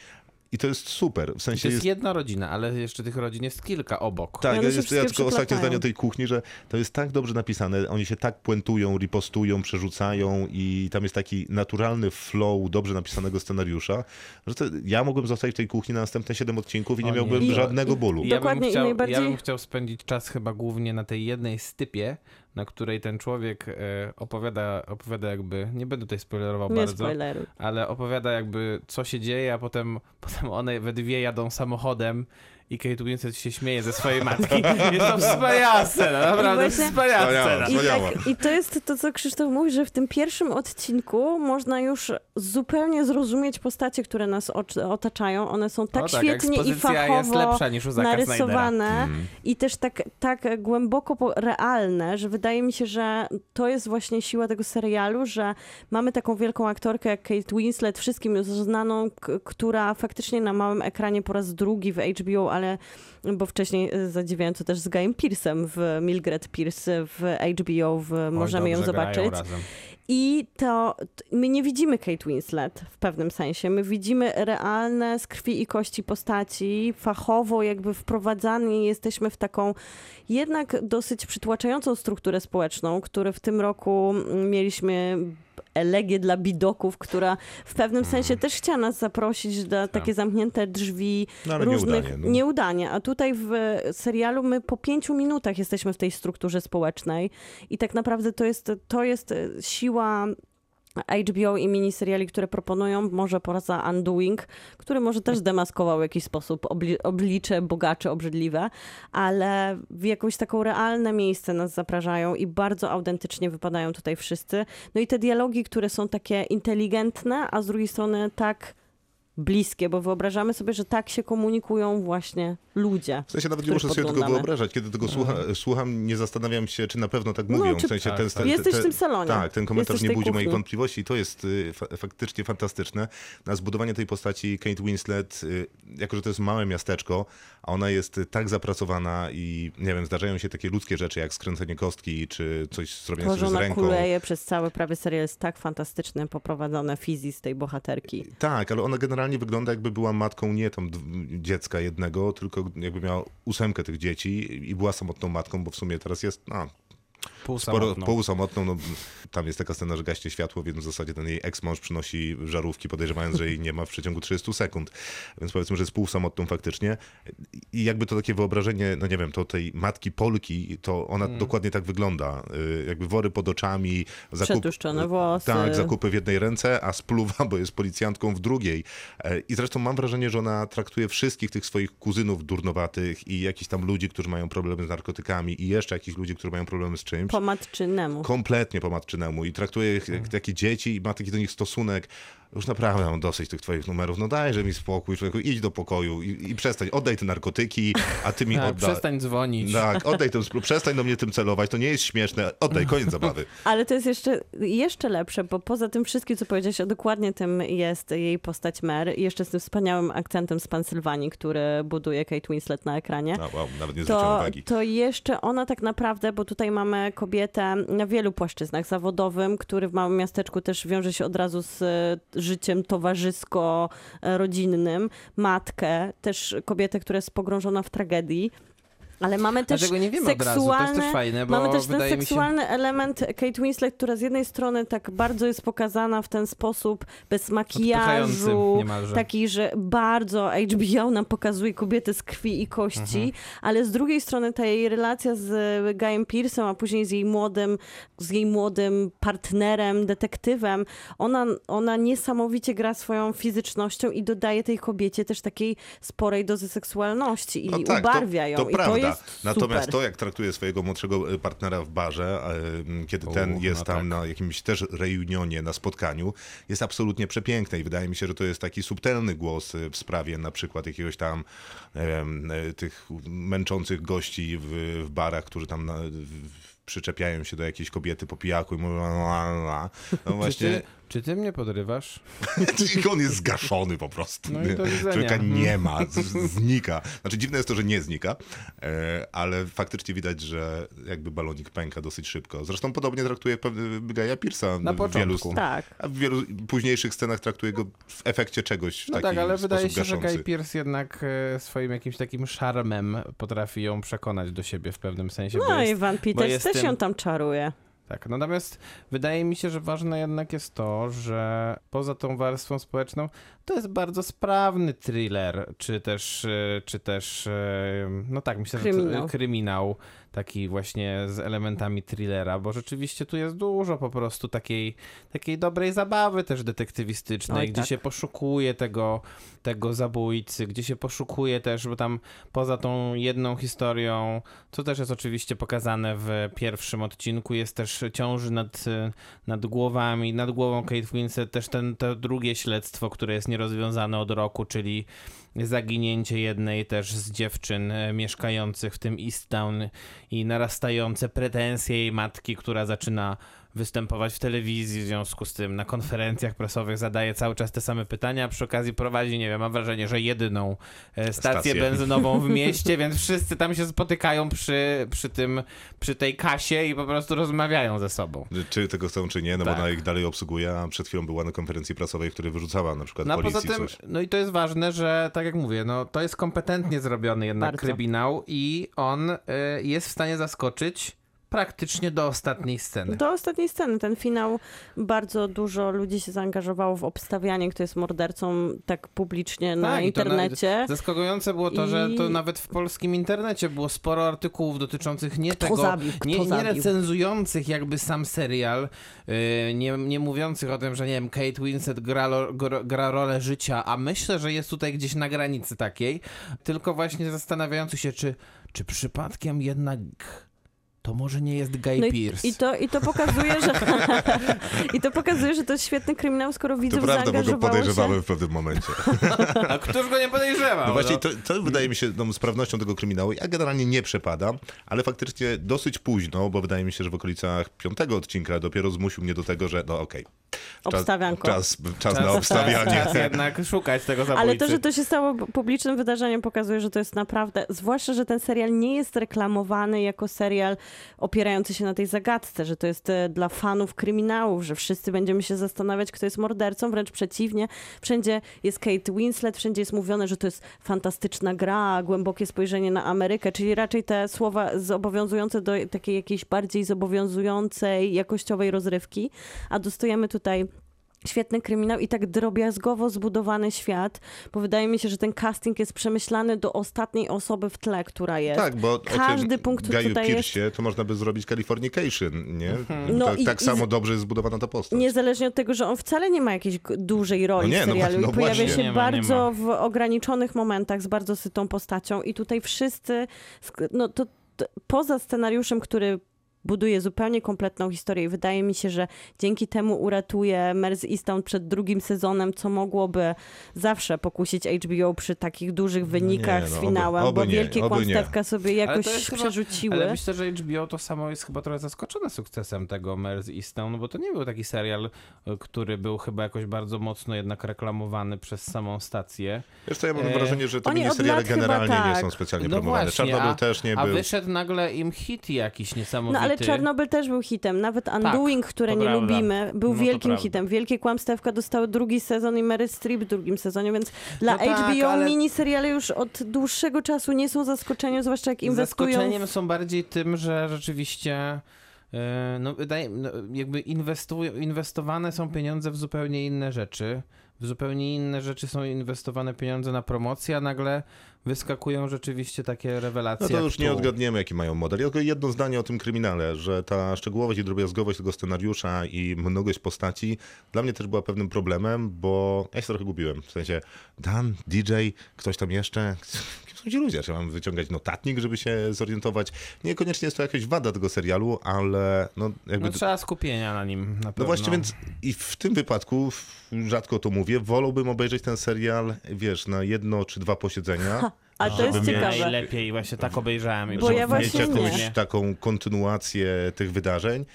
I to jest super. W I sensie to jest jest... jedna rodzina, ale jeszcze tych rodzin jest kilka obok. Tak, one się jest, ja tylko ostatnie zdanie o tej kuchni, że to jest tak dobrze napisane, oni się tak puentują, ripostują, przerzucają i tam jest taki naturalny flow dobrze napisanego scenariusza, że to, ja mogłem zostać w tej kuchni na następne 7 odcinków i nie nie. miałbym I- żadnego bólu. I Ja Dokładnie, bym, i chciał, najbardziej- ja bym chciał spędzić czas chyba głównie na tej jednej stypie, na której ten człowiek e, opowiada, opowiada jakby, nie będę tutaj spoilerował Nie bardzo, spoileruj. ale opowiada jakby co się dzieje, a potem, potem one we dwie jadą samochodem i Kate Winslet się śmieje ze swojej matki. Jest to wspaniała scena, naprawdę właśnie- wspaniała Wspaniała. scena. I, tak, I to jest to, co Krzysztof mówi, że w tym pierwszym odcinku można już zupełnie zrozumieć postacie, które nas otaczają. One są tak o, tak, świetnie i fachowo narysowane i też tak, tak głęboko realne, że wydaje mi się, że to jest właśnie siła tego serialu, że mamy taką wielką aktorkę jak Kate Winslet, wszystkim już znaną, która faktycznie na małym ekranie po raz drugi w HBO, ale bo wcześniej y, zadziwiałem to też z Guyem Pearce'em w Mildred Pierce w HBO, w Oj, możemy ją zobaczyć. I to my nie widzimy Kate Winslet w pewnym sensie. My widzimy realne z krwi i kości postaci, fachowo jakby wprowadzani jesteśmy w taką jednak dosyć przytłaczającą strukturę społeczną, które w tym roku mieliśmy elegię dla bidoków, która w pewnym sensie też chciała nas zaprosić do takie zamknięte drzwi No różnych nieudanie. No. nieudanie. A tutaj w serialu my po pięciu minutach jesteśmy w tej strukturze społecznej i tak naprawdę to jest, to jest siła HBO i miniseriali, które proponują, może poza Undoing, który może też zdemaskował w jakiś sposób obli- oblicze bogacze, obrzydliwe, ale w jakąś taką realne miejsce nas zapraszają i bardzo autentycznie wypadają tutaj wszyscy. No i te dialogi, które są takie inteligentne, a z drugiej strony tak bliskie, bo wyobrażamy sobie, że tak się komunikują właśnie ludzie. W sensie nawet nie muszę sobie tego wyobrażać. Kiedy tego słucha, słucham, nie zastanawiam się, czy na pewno tak No, mówią. czy- w sensie Tak, ten, tak. ten, Jesteś ten- w tym salonie. Tak, ten komentarz Jesteś nie budzi moich wątpliwości i to jest y, fa faktycznie fantastyczne. Na zbudowanie tej postaci Kate Winslet, y, jako że to jest małe miasteczko, a ona jest tak zapracowana i nie wiem, zdarzają się takie ludzkie rzeczy jak skręcenie kostki, czy coś zrobione To, sobie z ona ręką. kuleje przez cały prawie serial jest tak fantastyczne, poprowadzone fizji z tej bohaterki. Tak, ale ona generalnie wygląda jakby była matką nie tam dziecka jednego, tylko jakby miała ósemkę tych dzieci i była samotną matką, bo w sumie teraz jest, no, Pół sporo, samotną. półsamotną, no, tam jest taka scena, że gaśnie światło, więc w zasadzie ten jej ex-mąż przynosi żarówki, podejrzewając, że jej nie ma w przeciągu 30 sekund. Więc powiedzmy, że jest półsamotną faktycznie. I jakby to takie wyobrażenie, no nie wiem, to tej matki Polki, to ona Mm. dokładnie tak wygląda. Y, Jakby wory pod oczami, zakup... Przetłuszczone włosy. Tak, zakupy w jednej ręce, a spluwa, bo jest policjantką w drugiej. E, I zresztą mam wrażenie, że ona traktuje wszystkich tych swoich kuzynów durnowatych i jakichś tam ludzi, którzy mają problemy z narkotykami i jeszcze jakichś ludzi, którzy mają problemy z czymś. Po matczynemu. Kompletnie po matczynemu i traktuje ich Mm. jak takie dzieci i ma taki do nich stosunek. Już naprawdę mam dosyć tych twoich numerów. No dajże mi spokój, człowieku, idź do pokoju i, i przestań. Oddaj te narkotyki, a ty mi Tak, odda. przestań dzwonić. Tak, oddaj ten splu, przestań do mnie tym celować, to nie jest śmieszne. Oddaj, koniec zabawy. Ale to jest jeszcze, jeszcze lepsze, bo poza tym wszystkim, co powiedziałeś, a dokładnie tym jest jej postać Mer i jeszcze z tym wspaniałym akcentem z Pensylwanii, który buduje Kate Winslet na ekranie. No, wow, nawet nie to, uwagi. to jeszcze ona tak naprawdę, bo tutaj mamy kobietę na wielu płaszczyznach. Zawodowym, który w małym miasteczku też wiąże się od razu z życiem towarzysko-rodzinnym. Matkę, też kobietę, która jest pogrążona w tragedii. Ale mamy też Dlatego nie wiemy od razu, to seksualny, jest też fajne, bo mamy też ten mi się... seksualny element Kate Winslet, która z jednej strony tak bardzo jest pokazana w ten sposób bez makijażu, taki, że bardzo HBO nam pokazuje kobietę z krwi i kości, Mhm. ale z drugiej strony ta jej relacja z Guyem Pearce'em, a później z jej młodym, z jej młodym partnerem, detektywem, ona, ona niesamowicie gra swoją fizycznością i dodaje tej kobiecie też takiej sporej dozy seksualności i No tak, ubarwia ją. To, to I prawda. to jest Natomiast super. to, jak traktuje swojego młodszego e, partnera w barze, e, kiedy ten jest no tam tak. na jakimś też reunionie, na spotkaniu, jest absolutnie przepiękne i wydaje mi się, że to jest taki subtelny głos e, w sprawie na przykład jakiegoś tam em, e, tych męczących gości w, w barach, którzy tam na, w, przyczepiają się do jakiejś kobiety po pijaku i mówią la, la, la. No właśnie, czy ty mnie podrywasz? on jest zgaszony po prostu. No i do widzenia. Człowieka Mhm. nie ma, znika. Znaczy dziwne jest to, że nie znika, e, ale faktycznie widać, że jakby balonik pęka dosyć szybko. Zresztą podobnie traktuje pewny Gaja Pearsa Na w wielu, początku. Tak. a w wielu późniejszych scenach traktuje go w efekcie czegoś w No taki tak, ale wydaje się, że gaszący. Guy Pearce jednak e, swoim jakimś takim szarmem potrafi ją przekonać do siebie w pewnym sensie. bo No jest, i Van Peters też tym- ją tam czaruje. Tak, natomiast wydaje mi się, że ważne jednak jest to, że poza tą warstwą społeczną to jest bardzo sprawny thriller, czy też, e, czy też e, no tak, myślę, że Kryminał. to, kryminał, taki właśnie z elementami thrillera, bo rzeczywiście tu jest dużo po prostu takiej, takiej dobrej zabawy też detektywistycznej, Oj, gdzie tak. się poszukuje tego, tego zabójcy, gdzie się poszukuje też, bo tam poza tą jedną historią, co też jest oczywiście pokazane w pierwszym odcinku, jest też ciąży nad, nad głowami, nad głową Kate Winslet, też ten, to drugie śledztwo, które jest nierozwiązane od roku, czyli zaginięcie jednej też z dziewczyn e, mieszkających w tym Easttown i narastające pretensje jej matki, która zaczyna występować w telewizji, w związku z tym na konferencjach prasowych zadaje cały czas te same pytania, a przy okazji prowadzi, nie wiem, mam wrażenie, że jedyną e, stację Stację. benzynową w mieście, więc wszyscy tam się spotykają przy, przy tym, przy tej kasie i po prostu rozmawiają ze sobą. Czy tego chcą, czy nie, no Tak. bo ona ich dalej obsługuje, a przed chwilą była na konferencji prasowej, w której wyrzucała na przykład No policji poza tym, coś. no i to jest ważne, że tak jak mówię, no to jest kompetentnie zrobiony jednak Bardzo. kryminał i on y, jest w stanie zaskoczyć praktycznie do ostatniej sceny. Do ostatniej sceny. Ten finał bardzo dużo ludzi się zaangażowało w obstawianie, kto jest mordercą tak publicznie na Tak, i internecie. Zaskakujące było to, że to I- nawet w polskim internecie było sporo artykułów dotyczących nie Kto tego, zabił, nie, nie zabił. recenzujących jakby sam serial, yy, nie, nie mówiących o tym, że nie wiem, Kate Winslet gra, lo- gra, gra rolę życia, a myślę, że jest tutaj gdzieś na granicy takiej, tylko właśnie zastanawiających się, czy, czy przypadkiem jednak to może nie jest Guy No i, Pearce. i, to, I to pokazuje, że i to pokazuje, że to jest świetny kryminał, skoro To widzów prawda, bo go podejrzewamy się. w pewnym momencie. A któż go nie podejrzewał? No właśnie, no? to, to wydaje mi się tą sprawnością tego kryminału. Ja generalnie nie przepadam, ale faktycznie dosyć późno, bo wydaje mi się, że w okolicach piątego odcinka dopiero zmusił mnie do tego, że no okej. czas, Obstawianko. czas, czas na obstawianie. Czas jednak szukać tego zabójcy. Ale to, że to się stało publicznym wydarzeniem, pokazuje, że to jest naprawdę. Zwłaszcza, że ten serial nie jest reklamowany jako serial opierający się na tej zagadce, że to jest e, dla fanów kryminałów, że wszyscy będziemy się zastanawiać, kto jest mordercą. Wręcz przeciwnie, wszędzie jest Kate Winslet, wszędzie jest mówione, że to jest fantastyczna gra, głębokie spojrzenie na Amerykę, czyli raczej te słowa zobowiązujące do takiej jakiejś bardziej zobowiązującej, jakościowej rozrywki, a dostajemy tutaj świetny kryminał i tak drobiazgowo zbudowany świat, bo wydaje mi się, że ten casting jest przemyślany do ostatniej osoby w tle, która jest. Tak, bo Każdy punkt Gaju tutaj jest- Piercie to można by zrobić Californication, nie? No tak i- tak i samo z- dobrze jest zbudowana ta postać. Niezależnie od tego, że on wcale nie ma jakiejś dużej roli No nie, w no serialu no i pojawia właśnie. się Nie ma, nie bardzo ma. w ograniczonych momentach z bardzo sytą postacią i tutaj wszyscy, no to, to poza scenariuszem, który buduje zupełnie kompletną historię i wydaje mi się, że dzięki temu uratuje Mers Easton przed drugim sezonem, co mogłoby zawsze pokusić HBO przy takich dużych wynikach nie, no, z oby- finałem, oby bo nie, wielkie oby nie. kłamstewka sobie jakoś jest chyba- przerzuciły. Ale myślę, że HBO to samo jest chyba trochę zaskoczone sukcesem tego Mers Easton, no bo to nie był taki serial, y, który był chyba jakoś bardzo mocno jednak reklamowany przez samą stację. Wiesz co, ja mam E, wrażenie, że te miniseriale generalnie nie tak. są specjalnie No promowane. właśnie, Czarnobyl a- też nie A był. wyszedł nagle im hit jakiś niesamowity. No Ale Czarnobyl też był hitem. Nawet Undoing, które to nie prawda. lubimy, był No wielkim hitem. Wielkie Kłamstewka dostały drugi sezon i Mary Streep w drugim sezonie, więc dla No tak, HBO ale- miniseriale już od dłuższego czasu nie są zaskoczeniem, zwłaszcza jak inwestują Zaskoczeniem są bardziej tym, że rzeczywiście e, no, wydaje, no, jakby inwestowane są pieniądze w zupełnie inne rzeczy. W zupełnie inne rzeczy są inwestowane pieniądze na promocję, a nagle wyskakują rzeczywiście takie rewelacje. No to już nie odgadniemy, jaki mają model. Ja tylko jedno zdanie o tym kryminale, że ta szczegółowość i drobiazgowość tego scenariusza i mnogość postaci dla mnie też była pewnym problemem, bo ja się trochę gubiłem. W sensie Dan, DJ, ktoś tam jeszcze. Kim są ci ludzie? Czy mam wyciągać notatnik, żeby się zorientować? Niekoniecznie jest to jakaś wada tego serialu, ale no jakby... No, trzeba skupienia na nim na pewno. No właśnie, więc i w tym wypadku, rzadko to mówię, wolałbym obejrzeć ten serial, wiesz, na jedno czy dwa posiedzenia. A to jest ciekawe. Najlepiej, właśnie tak obejrzałem. i Bo żeby ja właśnie mieć nie. jakąś taką kontynuację tych wydarzeń.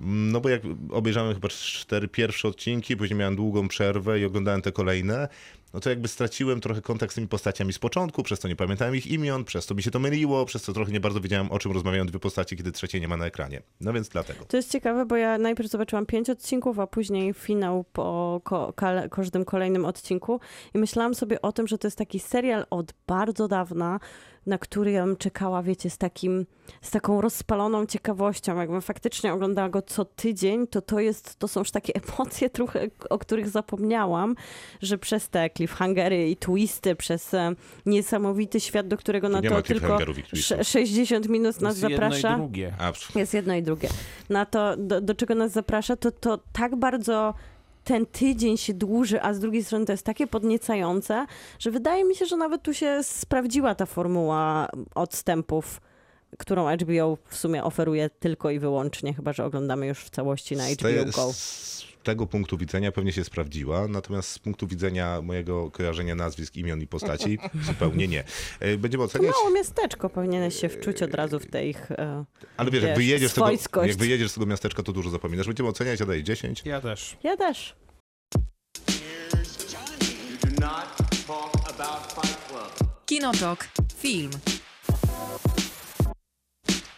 No bo jak obejrzałem chyba cztery pierwsze odcinki, później miałem długą przerwę i oglądałem te kolejne, no to jakby straciłem trochę kontakt z tymi postaciami z początku, przez to nie pamiętałem ich imion, przez to mi się to myliło, przez to trochę nie bardzo wiedziałem, o czym rozmawiają dwie postacie, kiedy trzeciej nie ma na ekranie. No więc dlatego. To jest ciekawe, bo ja najpierw zobaczyłam pięć odcinków, a później finał po ko- każdym kolejnym odcinku i myślałam sobie o tym, że to jest taki serial od bardzo dawna, na który ja bym czekała, wiecie, z takim, z taką rozpaloną ciekawością. Jakbym faktycznie oglądała go co tydzień, to to jest, to są już takie emocje trochę, o których zapomniałam, że przez te cliffhangery i twisty, przez e, niesamowity świat, do którego na to tylko cliffhangerów i twistów. sze- 60 minut nas jest zaprasza. jedno i drugie. Jest jedno i drugie. Na to, do, do czego nas zaprasza, to, to tak bardzo ten tydzień się dłuży, a z drugiej strony to jest takie podniecające, że wydaje mi się, że nawet tu się sprawdziła ta formuła odstępów, którą HBO w sumie oferuje tylko i wyłącznie, chyba że oglądamy już w całości na HBO te, Go. z tego punktu widzenia pewnie się sprawdziła, natomiast z punktu widzenia mojego kojarzenia nazwisk, imion i postaci zupełnie nie. E, Będziemy To oceniać, mało miasteczko powinieneś się wczuć od razu w tej ich... e, ale wiesz, jak wiesz, wyjedziesz, z tego, jak wyjedziesz z tego miasteczka, to dużo zapominasz. Będziemy oceniać, ja daję 10. Ja też. Ja też. Kinotok. Film.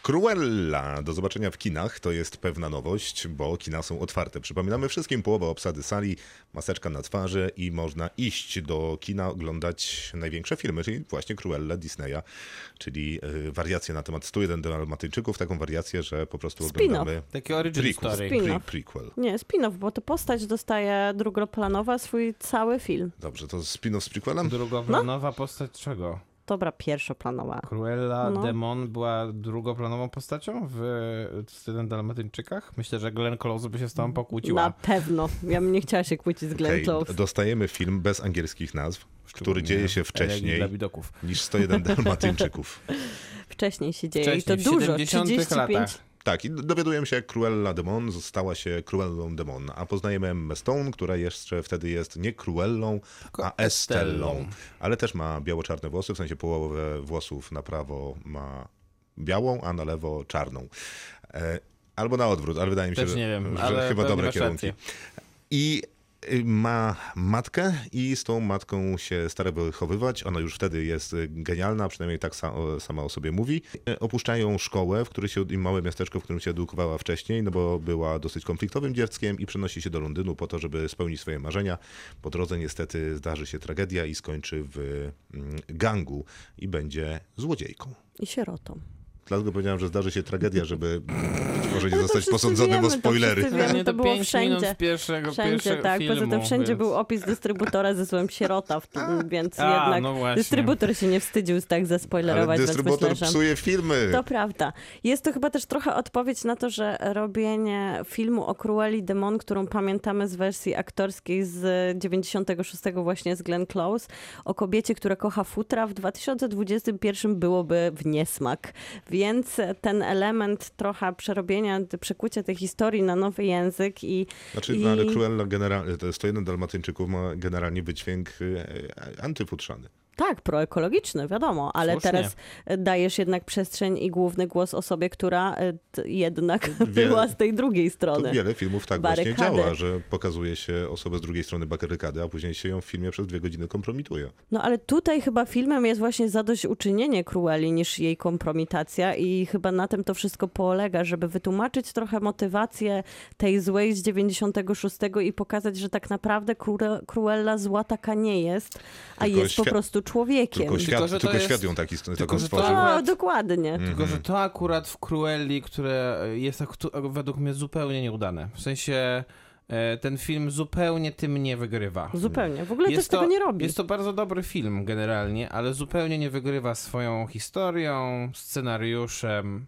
Cruella do zobaczenia w kinach to jest pewna nowość, bo kina są otwarte. Przypominamy wszystkim połowa obsady sali, maseczka na twarzy i można iść do kina oglądać największe filmy, czyli właśnie Cruella Disneya, czyli y, wariacje na temat 101 Dalmatyńczyków, taką wariację, że po prostu Spin-off. oglądamy Takie origin prequel, story. Spin-off. pre, prequel. Nie, spin-off, bo to postać dostaje drugoplanowa swój cały film. Dobrze, to spin-off z prequelem? Drugoplanowa postać czego? Dobra, pierwszoplanowa. Cruella No. Demon była drugoplanową postacią w Student Dalmatyńczykach? Myślę, że Glenn Close by się z tobą pokłóciła. Na pewno. Ja bym nie chciała się kłócić z Glenn Okej, Close. dostajemy film bez angielskich nazw, który Szczególnie dzieje się wcześniej Dla widoków. niż 101 Dalmatyńczyków. Wcześniej się dzieje Wcześniej, i to dużo. 70 35. latach. Tak, i dowiadujemy się, jak Cruella Demon stała się Cruellą Demon, a poznajemy Emmę Stone, która jeszcze wtedy jest nie Cruellą, a Estellą. Ale też ma biało-czarne włosy, w sensie połowę włosów na prawo ma białą, a na lewo czarną. E, albo na odwrót, ale wydaje mi się, Też że, nie wiem, że ale chyba dobre kierunki. rację. I ma matkę i z tą matką się stara wychowywać. Ona już wtedy jest y, genialna, przynajmniej tak sama o sobie mówi. Y, Opuszczają szkołę, w której się, małe miasteczko, w którym się edukowała wcześniej, no bo była dosyć konfliktowym dzieckiem i przenosi się do Londynu po to, żeby spełnić swoje marzenia. Po drodze niestety zdarzy się tragedia i skończy w mm, gangu i będzie złodziejką. I sierotą. Dlatego powiedziałem, że zdarzy się tragedia, żeby być może nie to zostać posądzonym o to spoilery. wszyscy wiemy. Nie, to to było 5 wszędzie. pierwszego, Wszędzie, pierwszego tak. filmu, Poza tym wszędzie więc... był opis dystrybutora ze słowem sierota, w tym, więc A, jednak no dystrybutor się nie wstydził tak Ale zaspoilerować. więc dystrybutor myślę, że... psuje filmy. To prawda. Jest to chyba też trochę odpowiedź na to, że robienie filmu o Cruelli Demon, którą pamiętamy z wersji aktorskiej z 96 właśnie z Glenn Close, o kobiecie, która kocha futra, w 2021 byłoby w niesmak. Więc ten element trochę przerobienia, przekucia tej historii na nowy język i Znaczy, I- no, ale Cruella generalnie, to jest 101 Dalmatyńczyków ma generalnie wydźwięk y, e, antyfutrzany. Tak, proekologiczny, wiadomo, ale Słusznie. teraz e, dajesz jednak przestrzeń i główny głos osobie, która e, jednak Wiele- była z tej drugiej strony. wiele filmów tak właśnie Barykady. działa, że pokazuje się osobę z drugiej strony barykady, a później się ją w filmie przez dwie godziny kompromituje. No ale tutaj chyba filmem jest właśnie zadośćuczynienie Crueli niż jej kompromitacja i chyba na tym to wszystko polega, żeby wytłumaczyć trochę motywację tej złej z 96 i pokazać, że tak naprawdę Cruel- Cruella zła taka nie jest, a Tylko jest po świat- prostu człowiekiem. Tylko, świat, że to tylko jest- świat ją taki, tylko, taką że to stworzył. akurat- O, dokładnie. Tylko, że to akurat w Cruelli, które jest według mnie zupełnie nieudane. W sensie e, ten film zupełnie tym nie wygrywa. Zupełnie. W ogóle też Jest tego nie robi. Jest to bardzo dobry film generalnie, ale zupełnie nie wygrywa swoją historią, scenariuszem.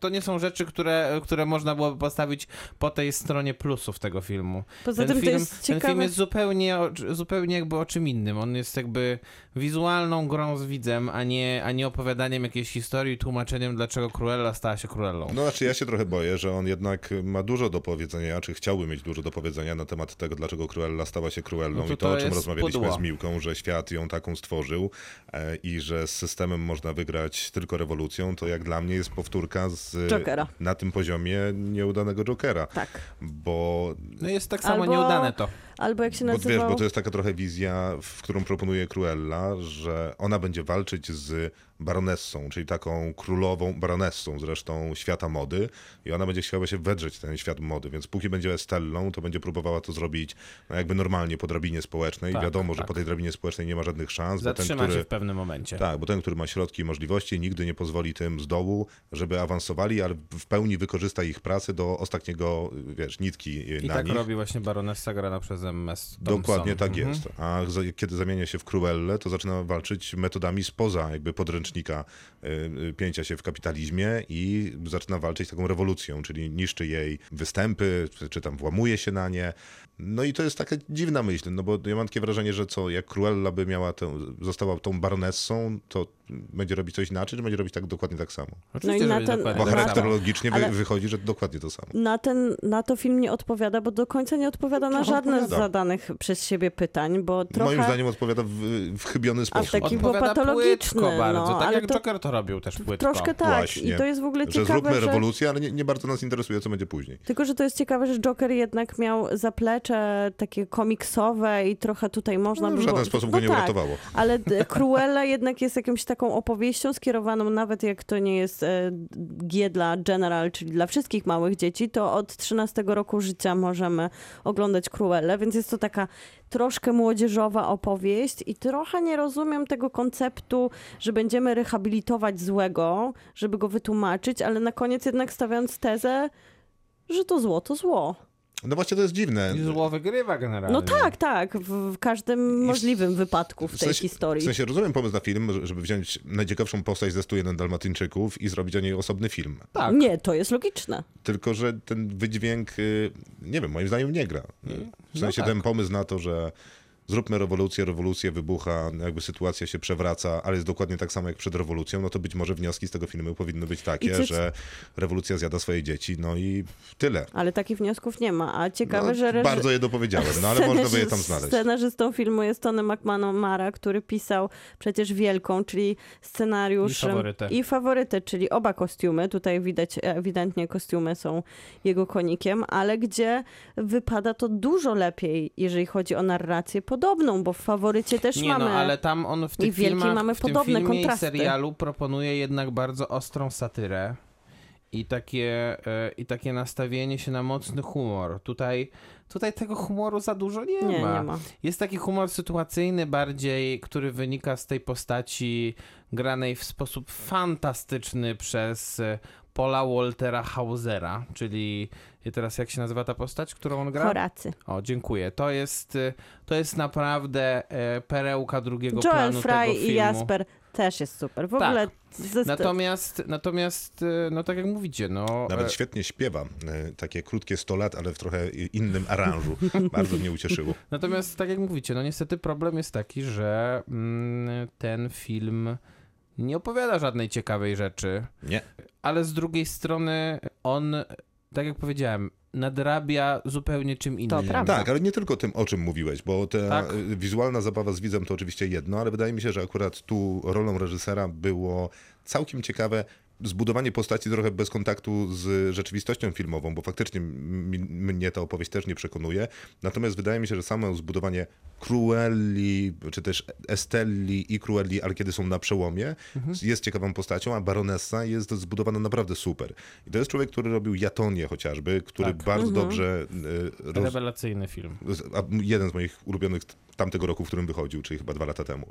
To nie są rzeczy, które, które można byłoby postawić po tej stronie plusów tego filmu. Poza ten tym film, to jest Ten ciekawe. film jest zupełnie, o- zupełnie jakby o czym innym. On jest jakby wizualną grą z widzem, a nie, a nie opowiadaniem jakiejś historii, tłumaczeniem, dlaczego Cruella stała się Cruellą. No znaczy ja się trochę boję, że on jednak ma dużo do powiedzenia, czy chciałby mieć dużo do powiedzenia na temat tego, dlaczego Cruella stała się Cruellą No to i to, to o czym rozmawialiśmy pudło. z Miłką, że świat ją taką stworzył e, i że z systemem można wygrać tylko rewolucją, to jak dla mnie jest powtórka z Jokera. na tym poziomie nieudanego Jokera, Tak. bo No jest tak samo Albo- nieudane to. Albo jak się Bo wiesz, nazywał... bo to jest taka trochę wizja, w którą proponuje Cruella, że ona będzie walczyć z baronessą, czyli taką królową baronessą zresztą świata mody i ona będzie chciała się wedrzeć w ten świat mody, więc póki będzie Estellą, to będzie próbowała to zrobić no jakby normalnie po drabinie społecznej. Tak, Wiadomo, że tak. po tej drabinie społecznej nie ma żadnych szans, bo ten, Zatrzyma który... się w pewnym momencie. Tak, bo ten, który ma środki i możliwości, nigdy nie pozwoli tym z dołu, żeby awansowali, ale w pełni wykorzysta ich pracę do ostatniego, wiesz, nitki I na tak nich. robi właśnie baronessa grana przez MS Thompson. Dokładnie tak Mhm. jest. A kiedy zamienia się w Cruellę, to zaczyna walczyć metodami spoza jakby podręcznika y, y, pięcia się w kapitalizmie i zaczyna walczyć taką rewolucją, czyli niszczy jej występy, czy tam włamuje się na nie. No i to jest taka dziwna myśl, no bo ja mam takie wrażenie, że co, jak Cruella by miała tę, została tą baronessą, to będzie robić coś inaczej, czy będzie robić tak dokładnie tak samo? Oczywiście, No i na ten- Bo tak charakterologicznie wy, Ale- wychodzi, że dokładnie to samo. Na, ten, na to film nie odpowiada, bo do końca nie odpowiada na żadne z zadanych przez siebie pytań, bo trochę... Moim zdaniem odpowiada w, w chybiony sposób. taki był Odpowiada patologiczny, bardzo, no, tak ale jak to- Joker to robił też płytko. Troszkę tak. Właśnie. I to jest w ogóle że ciekawe, zróbmy że... rewolucję, ale nie, nie bardzo nas interesuje, co będzie później. Tylko, że to jest ciekawe, że Joker jednak miał zaplecze takie komiksowe i trochę tutaj można No, w było... żaden sposób no go nie tak, uratowało. Ale Cruella jednak jest jakąś taką opowieścią skierowaną, nawet jak to nie jest e, G dla General, czyli dla wszystkich małych dzieci, to od 13 roku życia możemy oglądać Cruellę, więc jest to taka troszkę młodzieżowa opowieść i trochę nie rozumiem tego konceptu, że będziemy rehabilitować złego, żeby go wytłumaczyć, ale na koniec jednak stawiając tezę, że to zło to zło. No właśnie to jest dziwne. I zło wygrywa generalnie. No tak, tak, w, w każdym w- możliwym wypadku w tej sensie, historii. W sensie rozumiem pomysł na film, że- żeby wziąć najciekawszą postać ze 101 Dalmatyńczyków i zrobić o niej osobny film. tak. Nie, to jest logiczne. Tylko, że ten wydźwięk, y, nie wiem, moim zdaniem nie gra. W sensie tak. ten pomysł na to, że zróbmy rewolucję, rewolucja wybucha, jakby sytuacja się przewraca, ale jest dokładnie tak samo jak przed rewolucją, no to być może wnioski z tego filmu powinny być takie, cyc- że rewolucja zjada swoje dzieci, no i tyle. Ale takich wniosków nie ma. A ciekawe, No, że bardzo je dopowiedziałem, no ale można by je tam znaleźć. Scenarzystą filmu jest Tony McManamara, który pisał przecież Wielką, czyli scenariusz I Faworytę. i faworytę, czyli oba kostiumy. Tutaj widać ewidentnie kostiumy są jego konikiem, ale gdzie wypada to dużo lepiej, jeżeli chodzi o narrację podobną, bo w faworycie też Nie mamy... no, ale tam on w tych filmach, mamy w tym podobne filmie kontrasty. i serialu proponuje jednak bardzo ostrą satyrę i takie, e, i takie nastawienie się na mocny humor. Tutaj, tutaj tego humoru za dużo nie, Nie, ma. nie ma. Jest taki humor sytuacyjny bardziej, który wynika z tej postaci granej w sposób fantastyczny przez e, Paula Waltera Hausera, czyli i teraz jak się nazywa ta postać, którą on gra? Horacy. O, dziękuję. To jest, y, to jest naprawdę e, perełka drugiego Joel planu Fry tego filmu. i Jasper też jest super. W Tak. ogóle Natomiast, natomiast, y, no tak jak mówicie, no... Nawet e, świetnie śpiewa. Takie krótkie 100 lat, ale w trochę innym aranżu. Bardzo mnie ucieszyło. Natomiast tak jak mówicie, no niestety problem jest taki, że mm, ten film nie opowiada żadnej ciekawej rzeczy, Nie. ale z drugiej strony on tak jak powiedziałem, nadrabia zupełnie czym innym. prawda. Tak, ale nie tylko tym, o czym mówiłeś, bo ta Tak. wizualna zabawa z widzem to oczywiście jedno, ale wydaje mi się, że akurat tu rolą reżysera było całkiem ciekawe zbudowanie postaci trochę bez kontaktu z rzeczywistością filmową, bo faktycznie m- mnie ta opowieść też nie przekonuje. Natomiast wydaje mi się, że samo zbudowanie Cruelli, czy też Estelli i Cruelli, ale kiedy są na przełomie, Mhm. jest ciekawą postacią, a Baronessa jest zbudowana naprawdę super. I to jest człowiek, który robił Jatonię chociażby, który Tak. bardzo dobrze y, roz, Rewelacyjny film. jeden z moich ulubionych tamtego roku, w którym wychodził, czyli chyba dwa lata temu.